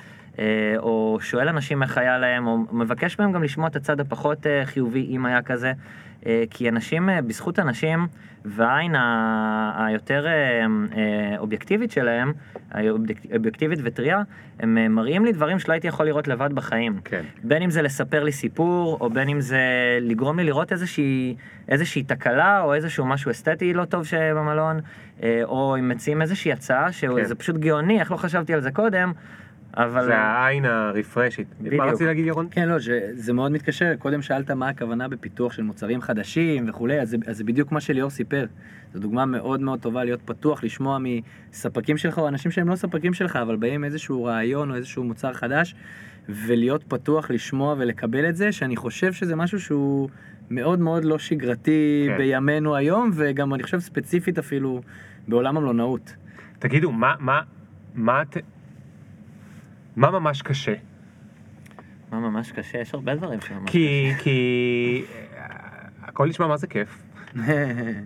או שואל אנשים איך היה להם, או מבקש מהם גם לשמוע את הצד הפחות אה, חיובי, אם היה כזה. אה, כי אנשים, אה, בזכות אנשים, והעין היותר אה, אה, אובייקטיבית שלהם, אובייקטיבית וטריה, הם אה, מראים לי דברים שלא הייתי יכול לראות לבד בחיים. כן. בין אם זה לספר לי סיפור, או בין אם זה לגרום לי לראות איזושהי, איזושהי תקלה, או איזשהו משהו אסתטי לא טוב שבמלון, אה, או אם מציעים איזושהי הצעה, כן. שזה פשוט גאוני, איך לא חשבתי על זה קודם, אבל... זה העין הרפרשית. בדיוק. מה רציתי להגיד ירון? כן, לא, זה, זה מאוד מתקשר. קודם שאלת מה הכוונה בפיתוח של מוצרים חדשים וכולי, אז זה, אז זה בדיוק מה שליאור סיפר. זו דוגמה מאוד מאוד טובה להיות פתוח, לשמוע מספקים שלך או אנשים שהם לא ספקים שלך, אבל באים איזשהו רעיון או איזשהו מוצר חדש, ולהיות פתוח לשמוע ולקבל את זה, שאני חושב שזה משהו שהוא מאוד מאוד לא שגרתי כן. בימינו היום, וגם אני חושב ספציפית אפילו בעולם המלונאות. תגידו, מה, מה, מה, את- מה ממש קשה? מה ממש קשה, יש הרבה דברים שממש כי, כי, אה, הכל נשמע מה זה כיף.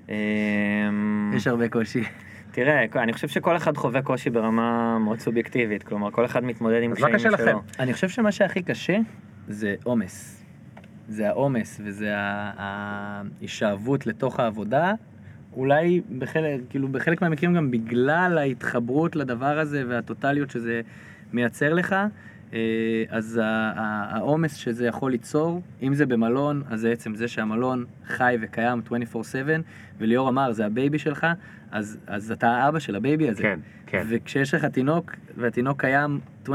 אמ, יש הרבה קושי. תראה, אני חושב שכל אחד חווה קושי ברמה מאוד סובייקטיבית, כלומר כל אחד מתמודד עם אז מה קשיים קשה שלו. לכם? אני חושב שמה שהכי קשה זה עומס. זה העומס וזה ההישאבות לתוך העבודה. אולי בחלק, כאילו בחלק מהמקרים גם בגלל ההתחברות לדבר הזה והטוטליות שזה מייצר לך, אה, אז העומס שזה יכול ליצור, אם זה במלון, אז זה עצם זה שהמלון חי וקיים 24/7, וליאור אמר, זה הבייבי שלך, אז, אז אתה האבא של הבייבי הזה. כן, כן. וכשיש לך תינוק, והתינוק קיים 24/7,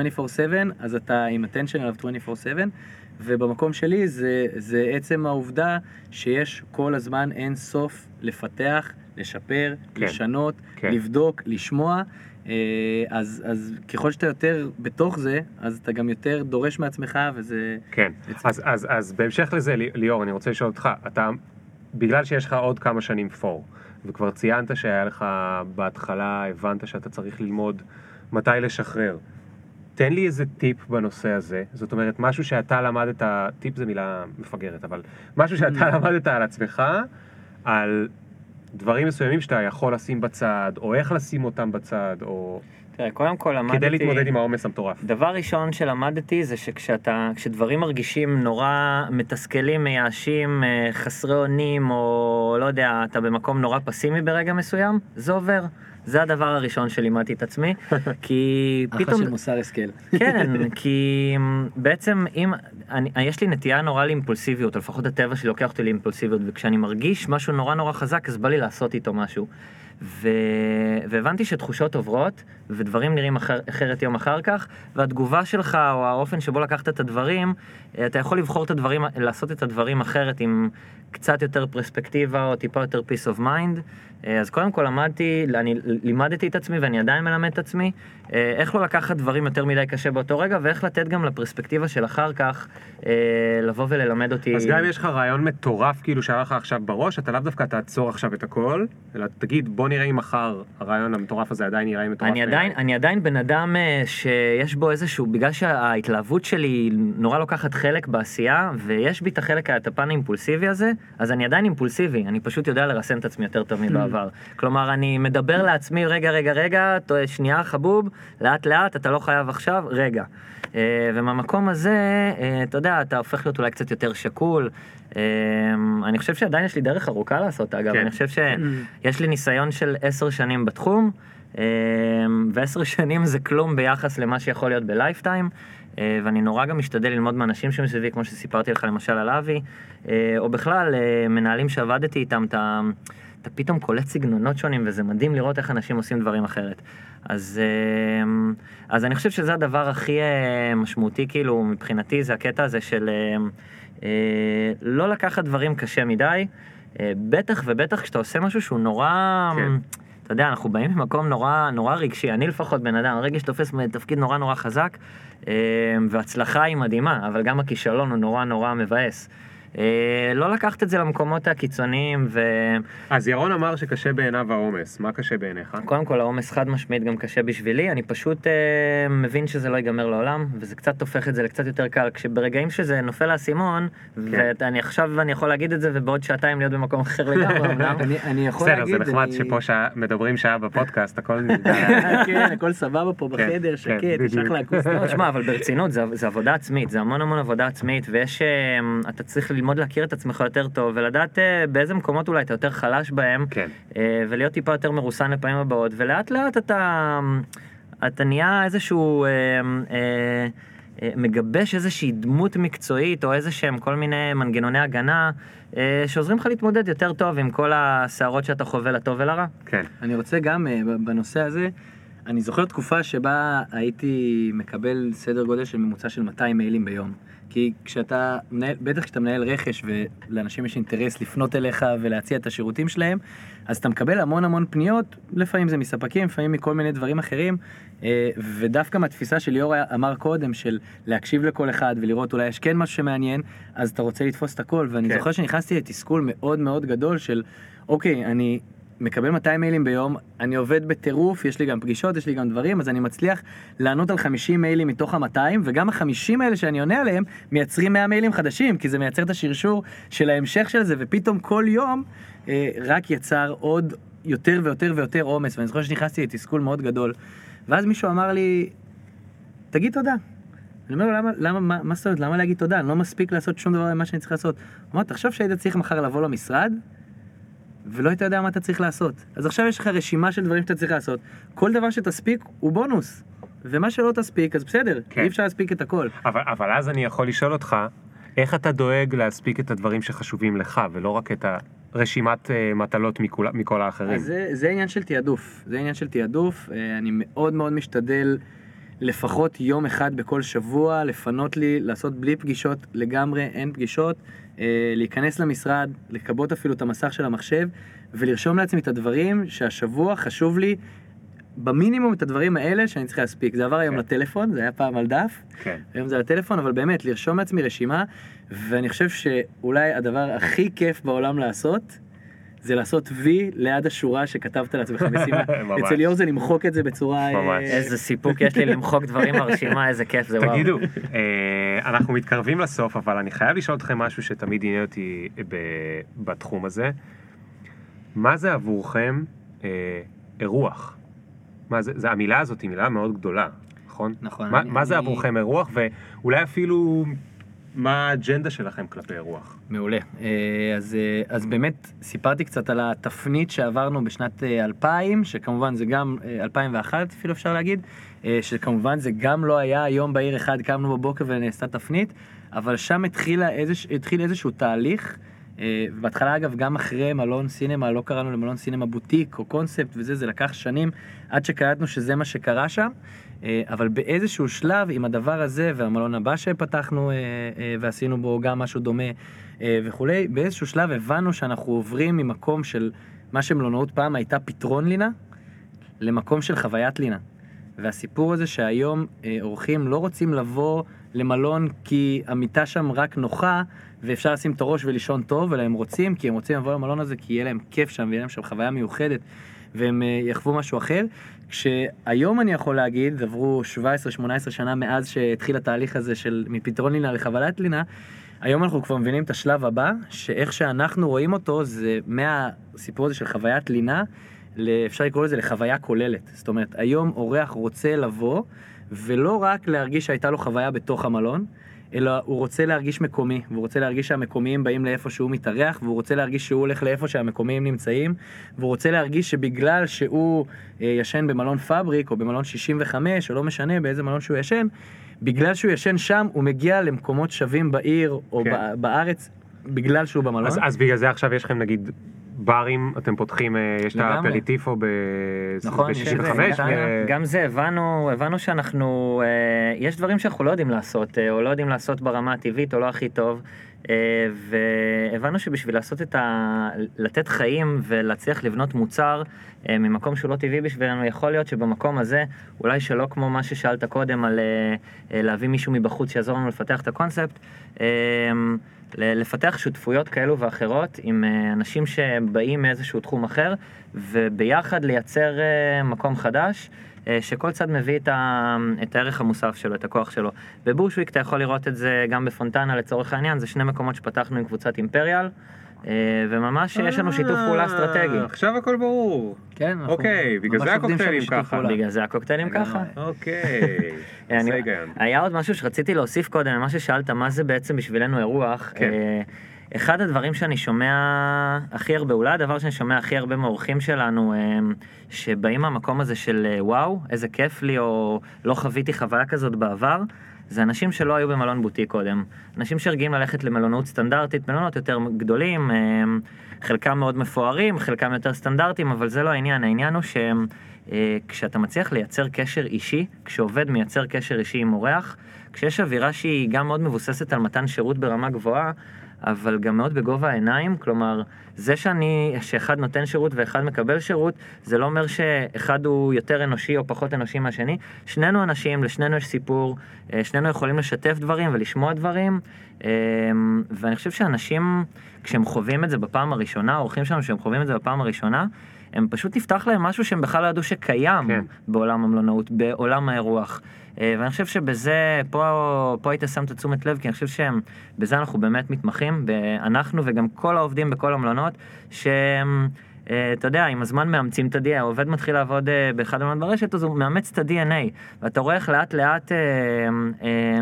אז אתה עם attention עליו 24/7, ובמקום שלי זה, זה עצם העובדה שיש כל הזמן אין סוף לפתח, לשפר, כן, לשנות, כן. לבדוק, לשמוע. אה, אז, אז ככל שאתה יותר בתוך זה, אז אתה גם יותר דורש מעצמך, וזה... כן, אז, אז, אז בהמשך לזה, לי- ליאור, אני רוצה לשאול אותך, אתה, בגלל שיש לך עוד כמה שנים פור, וכבר ציינת שהיה לך בהתחלה, הבנת שאתה צריך ללמוד מתי לשחרר. תן לי איזה טיפ בנושא הזה, זאת אומרת, משהו שאתה למדת, טיפ זה מילה מפגרת, אבל משהו שאתה למדת על עצמך, על דברים מסוימים שאתה יכול לשים בצד, או איך לשים אותם בצד, או תראה, קודם כל למדתי... כדי להתמודד עם העומס המטורף. דבר ראשון שלמדתי זה שכשאתה, כשדברים מרגישים נורא מתסכלים, מייאשים, אה, חסרי אונים, או לא יודע, אתה במקום נורא פסימי ברגע מסוים, זה עובר. זה הדבר הראשון שלימדתי את עצמי, כי אחלה פתאום... של מוסר השכל. כן, כי בעצם אם, אני, יש לי נטייה נורא לאימפולסיביות, או לפחות הטבע שלי לוקח אותי לאימפולסיביות, וכשאני מרגיש משהו נורא נורא חזק, אז בא לי לעשות איתו משהו. ו... והבנתי שתחושות עוברות, ודברים נראים אחר... אחרת יום אחר כך, והתגובה שלך, או האופן שבו לקחת את הדברים, אה, אתה יכול לבחור את הדברים, לעשות את הדברים אחרת עם קצת יותר פרספקטיבה, או טיפה יותר peace of mind. אה, אז קודם כל למדתי, אני לימדתי את עצמי ואני עדיין מלמד את עצמי, אה, איך לא לקחת דברים יותר מדי קשה באותו רגע, ואיך לתת גם לפרספקטיבה של אחר כך לבוא וללמד אותי. אז גם אם יש לך רעיון מטורף כאילו שהיה לך עכשיו בראש, אתה לאו דווקא תעצור עכשיו את הכל, אלא תגיד בוא נראה אם מחר הרעיון המטורף הזה עדיין נראה מטורף. אני עדיין, אני עדיין בן אדם אה, שיש בו איזשהו, בגלל שההתלהבות שלי נורא לוקחת חלק בעשייה, ויש בי את החלק, את הפן האימפולסיבי הזה, אז אני עדיין אימפולסיבי, אני פשוט יודע לרסן את עצמי יותר טוב מבעבר. כלומר, אני מדבר לעצמי, רגע, רגע, רגע, שנייה חבוב, לאט לאט, אתה לא חייב עכשיו, רגע. אה, ומהמקום הזה, אה, אתה יודע, אתה הופך להיות אולי קצת יותר שקול. אני חושב שעדיין יש לי דרך ארוכה לעשות, אגב, כן. אני חושב שיש לי ניסיון של עשר שנים בתחום. אה, ועשר שנים זה כלום ביחס למה שיכול להיות בלייפטיים, אה, ואני נורא גם משתדל ללמוד מאנשים שמסביבי, כמו שסיפרתי לך למשל על אבי, אה, או בכלל אה, מנהלים שעבדתי איתם, את ה- אתה פתאום קולט סגנונות שונים, וזה מדהים לראות איך אנשים עושים דברים אחרת. אז, אה, אז אני חושב שזה הדבר הכי משמעותי, כאילו, מבחינתי, זה הקטע הזה של לא לקחת דברים קשה מדי, בטח ובטח כשאתה עושה משהו שהוא נורא... כן. אתה יודע, אנחנו באים ממקום נורא, נורא רגשי, אני לפחות בן אדם, הרגש תופס תפקיד נורא נורא חזק, אה, והצלחה היא מדהימה, אבל גם הכישלון הוא נורא נורא מבאס. אה, לא לקחת את זה למקומות הקיצוניים, וקודם אז ירון אמר שקשה בעיניו העומס, מה קשה בעיניך? כל העומס חד משמעית גם קשה בשבילי, אני פשוט אה, מבין שזה לא ייגמר לעולם, וזה קצת הופך את זה לקצת יותר קל, כשברגעים שזה נופל האסימון, ואני עכשיו אני יכול להגיד את זה, ובעוד שעתיים להיות במקום אחר לגמרי, אמנם. אני, אני יכול בסדר, להגיד, זה נחמד אני- שפה שעה, מדברים שעה בפודקאסט, הכל נרגע. כן, הכל סבבה פה כן, בחדר, כן, שקט, יש. אחלה אקוסטיקה. לא, תשמע, אבל ברצינות, זה, זה עבודה עצמית, זה המון המון עבודה עצמית, ויש, אה, אתה צריך ללמוד להכיר את עצמך יותר טוב, ולדעת אה, באיזה מקומות אולי אתה יותר חלש בהם, כן. אה, ולהיות טיפה יותר מרוסן לפעמים הבאות, ולאט לאט אתה, אתה נהיה איזשהו, אה, אה, אה, מגבש איזושהי דמות מקצועית, או איזה שהם כל מיני מנגנוני הגנה, אה, שעוזרים לך להתמודד יותר טוב עם כל הסערות שאתה חווה לטוב ולרע. כן. אני רוצה גם אה, בנושא הזה, אני זוכר תקופה שבה הייתי מקבל סדר גודל של ממוצע של 200 מיילים ביום. כי כשאתה מנהל, בטח כשאתה מנהל רכש ולאנשים יש אינטרס לפנות אליך ולהציע את השירותים שלהם, אז אתה מקבל המון המון פניות, לפעמים זה מספקים, לפעמים מכל מיני דברים אחרים, אה, ודווקא מהתפיסה של ליאור אמר קודם, של להקשיב לכל אחד ולראות אולי יש כן משהו שמעניין, אז אתה רוצה לתפוס את הכל, ואני כן. זוכר שנכנסתי לתסכול מאוד מאוד גדול של, אוקיי, אני מקבל 200 מיילים ביום, אני עובד בטירוף, יש לי גם פגישות, יש לי גם דברים, אז אני מצליח לענות על 50 מיילים מתוך ה-200, וגם ה-50 האלה שאני עונה עליהם, מייצרים 100 מיילים חדשים, כי זה מייצר את השרשור של ההמשך של זה, ופתאום כל יום אה, רק יצר עוד יותר ויותר ויותר עומס, ואני זוכר שנכנסתי לתסכול מאוד גדול, ואז מישהו אמר לי, תגיד תודה. אני אומר לו, למה, למה, מה, מה זאת אומרת, למה להגיד תודה? אני לא מספיק לעשות שום דבר ממה שאני צריך לעשות. הוא אמר, תחשוב שהיית צריך מחר לבוא למשרד, ולא היית יודע מה אתה צריך לעשות. אז עכשיו יש לך רשימה של דברים שאתה צריך לעשות. כל דבר שתספיק הוא בונוס. ומה שלא תספיק, אז בסדר, כן. אי אפשר להספיק את הכל. אבל, אבל אז אני יכול לשאול אותך, איך אתה דואג להספיק את הדברים שחשובים לך, ולא רק את הרשימת אה, מטלות מכול, מכל האחרים? אז זה, זה עניין של תעדוף. זה עניין של תעדוף. אה, אני מאוד מאוד משתדל לפחות יום אחד בכל שבוע לפנות לי, לעשות בלי פגישות לגמרי, אין פגישות, להיכנס למשרד, לכבות אפילו את המסך של המחשב, ולרשום לעצמי את הדברים שהשבוע חשוב לי. במינימום את הדברים האלה שאני צריך להספיק. זה עבר היום כן. לטלפון, זה היה פעם על דף, כן. היום זה לטלפון, אבל באמת, לרשום לעצמי רשימה, ואני חושב שאולי הדבר הכי כיף בעולם לעשות, זה לעשות וי ליד השורה שכתבת לעצמך משימה. ממש. אצל ליאור זה למחוק את זה בצורה... אה, ממש. איזה סיפוק יש לי למחוק דברים ברשימה, איזה כיף זה, וואו. תגידו, אה, אנחנו מתקרבים לסוף, אבל אני חייב לשאול אתכם משהו שתמיד עניין אותי ב- בתחום הזה. מה זה עבורכם אה, אירוח? מה זה, זה, המילה הזאת היא מילה מאוד גדולה, נכון? נכון, מה, אני- מה זה עבורכם אירוח, ואולי אפילו מה האג'נדה שלכם כלפי אירוח? מעולה. אה, אז, אה, אז באמת סיפרתי קצת על התפנית שעברנו בשנת אה, 2000, שכמובן זה גם אה, 2001 אפילו אפשר להגיד, אה, שכמובן זה גם לא היה יום בהיר אחד קמנו בבוקר ונעשתה תפנית, אבל שם התחילה איזוש, התחיל איזשהו תהליך. אה, בהתחלה אגב גם אחרי מלון סינמה, לא קראנו למלון סינמה בוטיק או קונספט וזה, זה לקח שנים עד שקלטנו שזה מה שקרה שם. אה, אבל באיזשהו שלב עם הדבר הזה והמלון הבא שפתחנו אה, אה, ועשינו בו גם משהו דומה וכולי, באיזשהו שלב הבנו שאנחנו עוברים ממקום של מה שמלונאות פעם הייתה פתרון לינה, למקום של חוויית לינה. והסיפור הזה שהיום אורחים לא רוצים לבוא למלון כי המיטה שם רק נוחה ואפשר לשים את הראש ולישון טוב, אלא הם רוצים, כי הם רוצים לבוא למלון הזה כי יהיה להם כיף שם ויהיה להם שם חוויה מיוחדת והם אה, יחוו משהו אחר. כשהיום אני יכול להגיד, עברו 17-18 שנה מאז שהתחיל התהליך הזה של מפתרון לינה לחוויית לינה, היום אנחנו כבר מבינים את השלב הבא, שאיך שאנחנו רואים אותו זה מהסיפור הזה של חוויית לינה, אפשר לקרוא לזה לחוויה כוללת. זאת אומרת, היום אורח רוצה לבוא, ולא רק להרגיש שהייתה לו חוויה בתוך המלון, אלא הוא רוצה להרגיש מקומי, והוא רוצה להרגיש שהמקומיים באים לאיפה שהוא מתארח, והוא רוצה להרגיש שהוא הולך לאיפה שהמקומיים נמצאים, והוא רוצה להרגיש שבגלל שהוא אה, ישן במלון פאבריק, או במלון 65, או לא משנה באיזה מלון שהוא ישן, בגלל שהוא ישן שם, הוא מגיע למקומות שווים בעיר, או כן. בארץ, בגלל שהוא במלון. אז, אז בגלל זה עכשיו יש לכם נגיד ברים אתם פותחים, אה, יש את. האפריטיפו נכון, יש את זה, ב-65, גם- ו- גם זה הבנו הבנו שאנחנו אה, יש דברים שאנחנו לא יודעים לעשות אה, או לא יודעים לעשות ברמה הטבעית או לא הכי טוב. אה, והבנו שבשביל לעשות את ה... לתת חיים ולהצליח לבנות מוצר אה, ממקום שהוא לא טבעי בשבילנו, יכול להיות שבמקום הזה, אולי שלא כמו מה ששאלת קודם על אה, אה, להביא מישהו מבחוץ שיעזור לנו לפתח את הקונספט, אה, לפתח שותפויות כאלו ואחרות עם אה, אנשים שבאים מאיזשהו תחום אחר, וביחד לייצר אה, מקום חדש. אה, שכל צד מביא את, ה, את הערך המוסף שלו, את הכוח שלו. בבושוויק אתה יכול לראות את זה גם בפונטנה לצורך העניין, זה שני מקומות שפתחנו עם קבוצת אימפריאל, וממש יש לנו שיתוף פעולה אסטרטגי. אה, עכשיו הכל ברור. כן, אנחנו אוקיי, בגלל זה הקוקטיילים ככה. בגלל זה הקוקטיילים. ככה. אוקיי. היה עוד משהו שרציתי להוסיף קודם למה ששאלת, מה זה בעצם בשבילנו אירוח. כן. אה, אחד הדברים שאני שומע הכי הרבה, אולי הדבר שאני שומע הכי הרבה מאורחים שלנו, אה, שבאים מהמקום הזה של אה, וואו, איזה כיף לי, או לא חוויתי חוויה כזאת בעבר, זה אנשים שלא היו במלון בוטיק קודם. אנשים שרגילים ללכת למלונות סטנדרטית, מלונות יותר גדולים, אה, חלקם מאוד מפוארים, חלקם יותר סטנדרטיים, אבל זה לא העניין, העניין הוא שהם... אה, כשאתה מצליח לייצר קשר אישי, כשעובד מייצר קשר אישי עם אורח, כשיש אווירה שהיא גם מאוד מבוססת על מתן שירות ברמה גבוהה, אבל גם מאוד בגובה העיניים, כלומר, זה שאני, שאחד נותן שירות ואחד מקבל שירות, זה לא אומר שאחד הוא יותר אנושי או פחות אנושי מהשני. שנינו אנשים, לשנינו יש סיפור, אה, שנינו יכולים לשתף דברים ולשמוע דברים, אה, ואני חושב שאנשים, כשהם חווים את זה בפעם הראשונה, האורחים שלנו שהם חווים את זה בפעם הראשונה, הם פשוט נפתח להם משהו שהם בכלל לא ידעו שקיים כן. בעולם המלונאות, בעולם האירוח. אה, ואני חושב שבזה, פה, פה היית שם את תשומת לב, כי אני חושב שבזה אנחנו באמת מתמחים, אנחנו וגם כל העובדים בכל המלונות, שהם... אה, אתה יודע, עם הזמן מאמצים את ה-DNA, העובד מתחיל לעבוד אה, באחד המלונות ברשת, אז הוא מאמץ את ה-DNA, ואתה רואה איך לאט לאט אה, אה,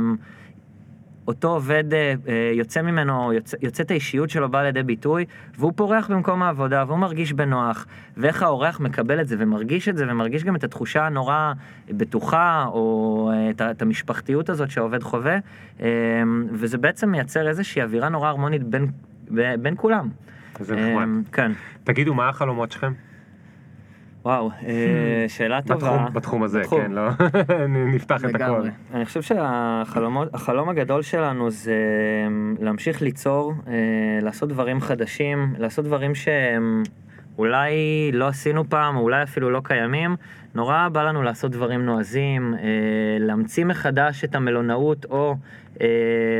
אותו עובד אה, אה, יוצא ממנו, יוצא, יוצאת האישיות שלו באה לידי ביטוי, והוא פורח במקום העבודה, והוא מרגיש בנוח, ואיך האורח מקבל את זה ומרגיש את זה, ומרגיש גם את התחושה הנורא בטוחה, או אה, את, את המשפחתיות הזאת שהעובד חווה, וזה בעצם מייצר איזושהי אווירה נורא הרמונית בין, בין כולם. זה נחמד. כן. תגידו, מה החלומות שלכם? וואו, אה, שאלה טובה. בתחום- הזה. כן, לא? נפתח את הכל. אני חושב שהחלום הגדול שלנו זה אמ, להמשיך ליצור, אה, לעשות דברים חדשים, לעשות דברים שהם אולי לא עשינו פעם, או אולי אפילו לא קיימים. נורא בא לנו לעשות דברים נועזים, אה, להמציא מחדש את המלונאות, או אה,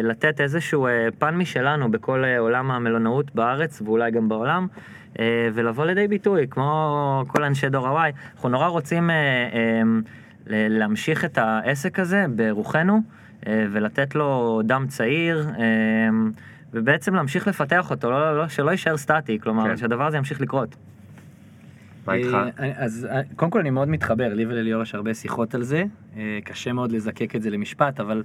לתת איזשהו אה, פן משלנו בכל אה, עולם המלונאות בארץ, ואולי גם בעולם. אה, ולבוא לידי ביטוי, כמו כל אנשי דור ה-Y. אנחנו נורא רוצים אה, אה, להמשיך את העסק הזה ברוחנו, ולתת לו דם צעיר, ובעצם להמשיך לפתח אותו, לא, לא, שלא יישאר סטטי, כלומר, כן. שהדבר הזה ימשיך לקרות. מה איתך? אז קודם כל אני מאוד מתחבר, לי ולליאור יש הרבה שיחות על זה, קשה מאוד לזקק את זה למשפט, אבל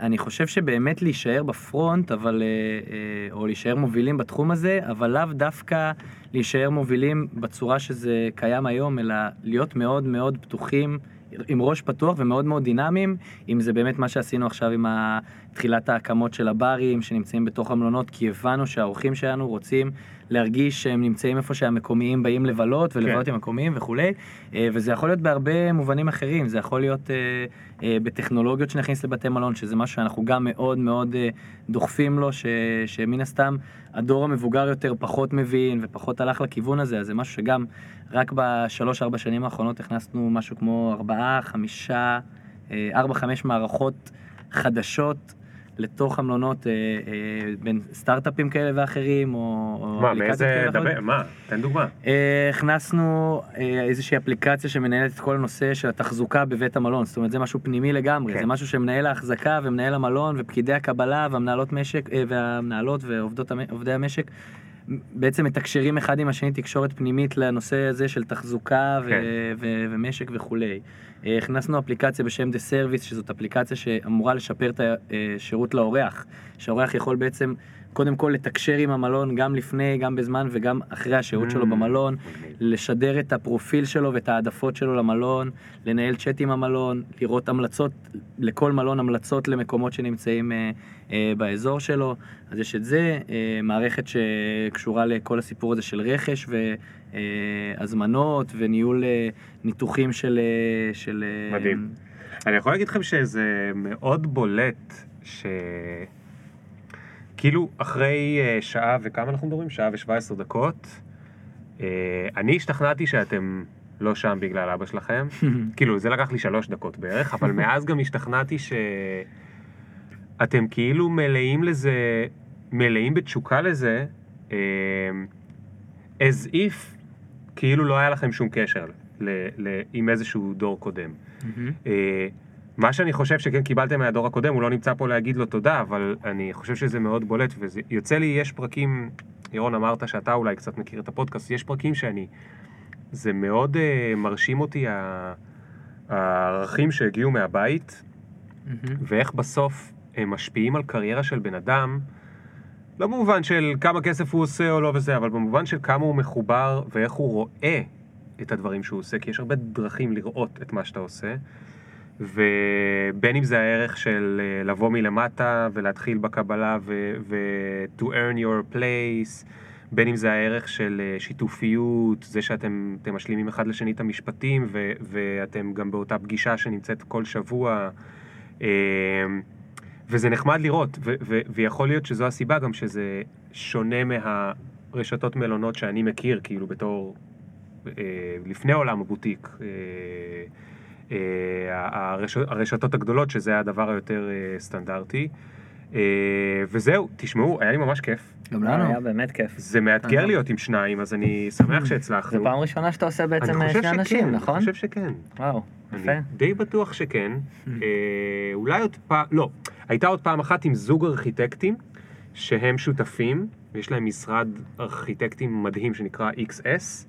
אני חושב שבאמת להישאר בפרונט, אבל, אה, אה, או להישאר מובילים בתחום הזה, אבל לאו דווקא להישאר מובילים בצורה שזה קיים היום, אלא להיות מאוד מאוד פתוחים. עם ראש פתוח ומאוד מאוד דינמיים, אם זה באמת מה שעשינו עכשיו עם תחילת ההקמות של הברים שנמצאים בתוך המלונות, כי הבנו שהאורחים שלנו רוצים להרגיש שהם נמצאים איפה שהמקומיים באים לבלות ולבלות כן. עם המקומיים וכולי, אה, וזה יכול להיות בהרבה מובנים אחרים, זה יכול להיות אה, אה, בטכנולוגיות שנכניס לבתי מלון, שזה משהו שאנחנו גם מאוד מאוד דוחפים לו, ש, שמן הסתם הדור המבוגר יותר פחות מבין ופחות הלך לכיוון הזה, אז זה משהו שגם רק בשלוש-ארבע שנים האחרונות הכנסנו משהו כמו ארבעה, חמישה, אה, ארבע-חמש מערכות חדשות. לתוך המלונות אה, אה, בין סטארט-אפים כאלה ואחרים, או, מה, מאיזה... דבר, מה? תן דוגמה. אה, הכנסנו אה, איזושהי אפליקציה שמנהלת את כל הנושא של התחזוקה בבית המלון, זאת אומרת זה משהו פנימי לגמרי, כן. זה משהו שמנהל ההחזקה ומנהל המלון ופקידי הקבלה והמנהלות משק, אה, והמנהלות ועובדי המשק בעצם מתקשרים אחד עם השני תקשורת פנימית לנושא הזה של תחזוקה ו- כן. ו- ומשק וכולי. אה, הכנסנו אפליקציה בשם The Service, שזאת אפליקציה שאמורה לשפר את השירות לאורח, שהאורח יכול בעצם קודם כל לתקשר עם המלון גם לפני, גם בזמן וגם אחרי השהות שלו Mm, במלון. לשדר את הפרופיל שלו ואת העדפות שלו למלון, לנהל צ'אט עם המלון, לראות המלצות, לכל מלון המלצות למקומות שנמצאים אה, אה, באזור שלו, אז יש את זה, אה, מערכת שקשורה לכל הסיפור הזה של רכש והזמנות וניהול אה, ניתוחים של... אה, של אה, מדהים. אני יכול להגיד לכם שזה מאוד בולט ש... כאילו אחרי אה, שעה וכמה אנחנו מדברים? שעה ושבע עשרה דקות. אה, אני השתכנעתי שאתם לא שם בגלל אבא שלכם. כאילו זה לקח לי שלוש דקות בערך, אבל מאז גם השתכנעתי שאתם כאילו מלאים לזה, מלאים בתשוקה לזה, אה, as if כאילו לא היה לכם שום קשר ל, ל, עם איזשהו דור קודם. אה, מה שאני חושב שכן קיבלתם מהדור הקודם, הוא לא נמצא פה להגיד לו תודה, אבל אני חושב שזה מאוד בולט, ויוצא לי, יש פרקים, ירון אמרת שאתה אולי קצת מכיר את הפודקאסט, יש פרקים שאני, זה מאוד uh, מרשים אותי הערכים שהגיעו מהבית, מהמם. ואיך בסוף משפיעים על קריירה של בן אדם, לא במובן של כמה כסף הוא עושה או לא וזה, אבל במובן של כמה הוא מחובר ואיך הוא רואה את הדברים שהוא עושה, כי יש הרבה דרכים לראות את מה שאתה עושה. ובין אם זה הערך של אה, לבוא מלמטה ולהתחיל בקבלה ו- ו- to earn your place, בין אם זה הערך של אה, שיתופיות, זה שאתם אתם משלימים אחד לשני את המשפטים ואתם גם באותה פגישה שנמצאת כל שבוע. וזה נחמד לראות, ו- ו- ויכול להיות שזו הסיבה גם שזה שונה מהרשתות מלונות שאני מכיר, כאילו בתור, אה, לפני עולם הבוטיק. אה, אה, הרש- הרשתות הגדולות, שזה הדבר היותר אה, סטנדרטי. אה, וזהו, תשמעו, היה לי ממש כיף. גם לנו. היה באמת כיף. זה מאתגר אה. להיות עם שניים, אז אני שמח שהצלחנו. זו פעם ראשונה שאתה עושה אני בעצם אה, חושב שני אנשים, שכן, נכון? אני חושב שכן. וואו, יפה. אני די בטוח שכן. אה, אולי עוד פעם, לא, הייתה עוד פעם אחת עם זוג ארכיטקטים שהם שותפים, ויש להם משרד ארכיטקטים מדהים שנקרא XS,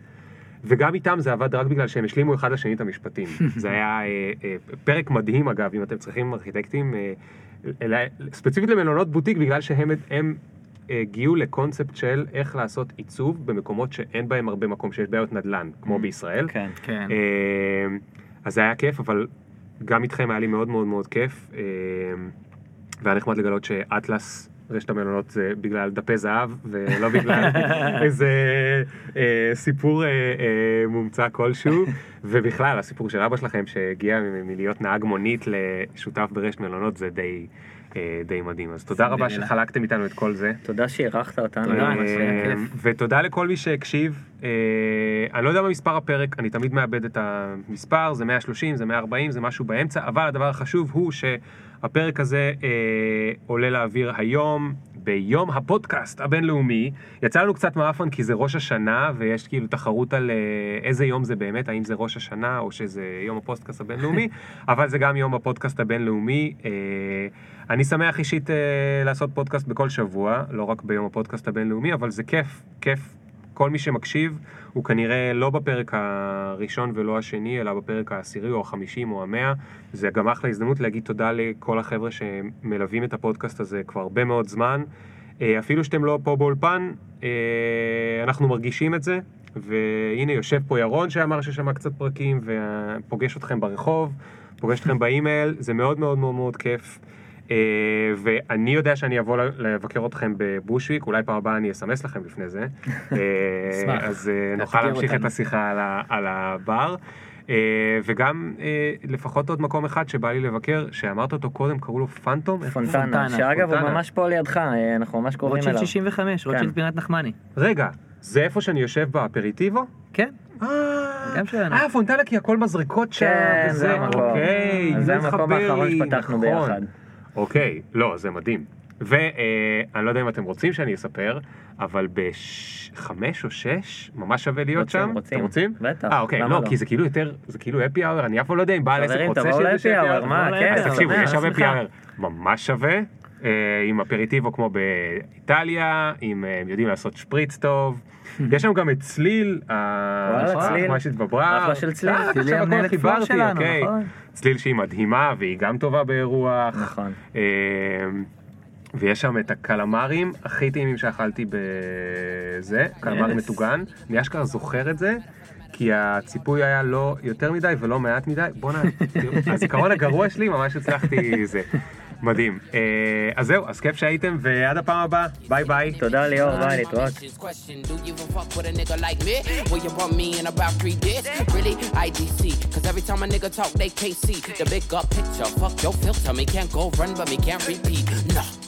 וגם איתם זה עבד רק בגלל שהם השלימו אחד לשני את המשפטים. זה היה אה, אה, פרק מדהים אגב, אם אתם צריכים ארכיטקטים, אה, אלא- ספציפית למלונות בוטיק, בגלל שהם הם הגיעו לקונספט של איך לעשות עיצוב במקומות שאין בהם הרבה מקום, שיש בעיות נדל"ן, כמו בישראל. כן. כן. אה, אז זה היה כיף, אבל גם איתכם היה לי מאוד מאוד מאוד כיף. אה, והיה נחמד לגלות שאטלס, רשת המלונות, זה בגלל דפי זהב, ולא בגלל איזה אה, סיפור אה, אה, מומצא כלשהו. ובכלל, הסיפור של אבא שלכם שהגיע מלהיות נהג מונית לשותף ברשת מלונות, זה די, אה, די מדהים. אז תודה רבה. שחלקתם איתנו את כל זה. תודה שאירחת אותנו. אה. ותודה לכל מי שהקשיב. אה, אני לא יודע מה מספר הפרק, אני תמיד מאבד את המספר, זה 130, זה 140, זה משהו באמצע, אבל הדבר החשוב הוא שהפרק הזה אה, עולה לאוויר היום, ביום הפודקאסט הבינלאומי. יצא לנו קצת מעפן כי זה ראש השנה, ויש כאילו תחרות על אה, איזה יום זה באמת, האם זה ראש השנה או שזה יום הפודקאסט הבינלאומי, אבל זה גם יום הפודקאסט הבינלאומי. אה, אני שמח אישית אה, לעשות פודקאסט בכל שבוע, לא רק ביום הפודקאסט הבינלאומי, אבל זה כיף, כיף. כל מי שמקשיב הוא כנראה לא בפרק הראשון ולא השני, אלא בפרק העשירי או החמישים או המאה. זה גם אחלה הזדמנות להגיד תודה לכל החבר'ה שמלווים את הפודקאסט הזה כבר הרבה מאוד זמן. אה, אפילו שאתם לא פה באולפן, אה, אנחנו מרגישים את זה. והנה יושב פה ירון שאמר ששמע קצת פרקים ופוגש אתכם ברחוב, פוגש אתכם באימייל, זה מאוד מאוד מאוד מאוד כיף. Uh, ואני יודע שאני אבוא לבקר אתכם בבושוויק, אולי פעם הבאה אני אסמס לכם לפני זה. אשמח. אז uh, נוכל להמשיך את. השיחה על, הבר. Uh, וגם uh, לפחות עוד מקום אחד שבא לי לבקר, שאמרת אותו קודם, קראו לו פנטום? פונטנה, שאגב הוא. ממש פה לידך, אה, אנחנו ממש קרובים רוטשילד אליו. 65, כן. רוטשילד פינת נחמני. רגע, זה איפה שאני יושב באפריטיבו? כן, אה, גם שלנו. אה, פונטנה כי הכל מזריקות שם, כן, וזה, זה המקום. אוקיי, האחרון לי, שפתחנו נכון. ביחד. אוקיי, לא, זה מדהים. ואני לא יודע אם אתם רוצים שאני אספר, אבל בחמש או שש, ממש שווה להיות רוצים, שם. רוצים. אתם רוצים? בטח, אה, אוקיי, לא, לא? כי זה כאילו יותר, זה כאילו אפי האוור, אני אף פעם לא יודע אם בעל עסק רוצה שזה להפי האוור, מה, כן, אז תקשיבו, יש שם אפי. האוור ממש שווה, אה, עם אפריטיבו כמו באיטליה, עם, אה, יודעים לעשות שפריץ טוב. יש שם גם את צליל, צליל. מה שהתבברה. אחלה של צליל. אה, עכשיו הכל המנהלת חיברתי, שלנו, אוקיי. נכון. צליל שהיא מדהימה והיא גם טובה באירוח. נכון. אה, ויש שם את הקלמרים הכי טעימים שאכלתי בזה, קלמרי Yes. מטוגן. אני אשכרה זוכר את זה, כי הציפוי היה לא יותר מדי ולא מעט מדי. בואנה, הזיכרון הגרוע שלי ממש הצלחתי זה. מדהים. אה, אז זהו, אז כיף שהייתם, ועד הפעם הבאה, ביי ביי. תודה ליאור, ביי, nigga talk, they can't see the big up picture. Fuck your filter, me can't go run, but me can't repeat. Nah.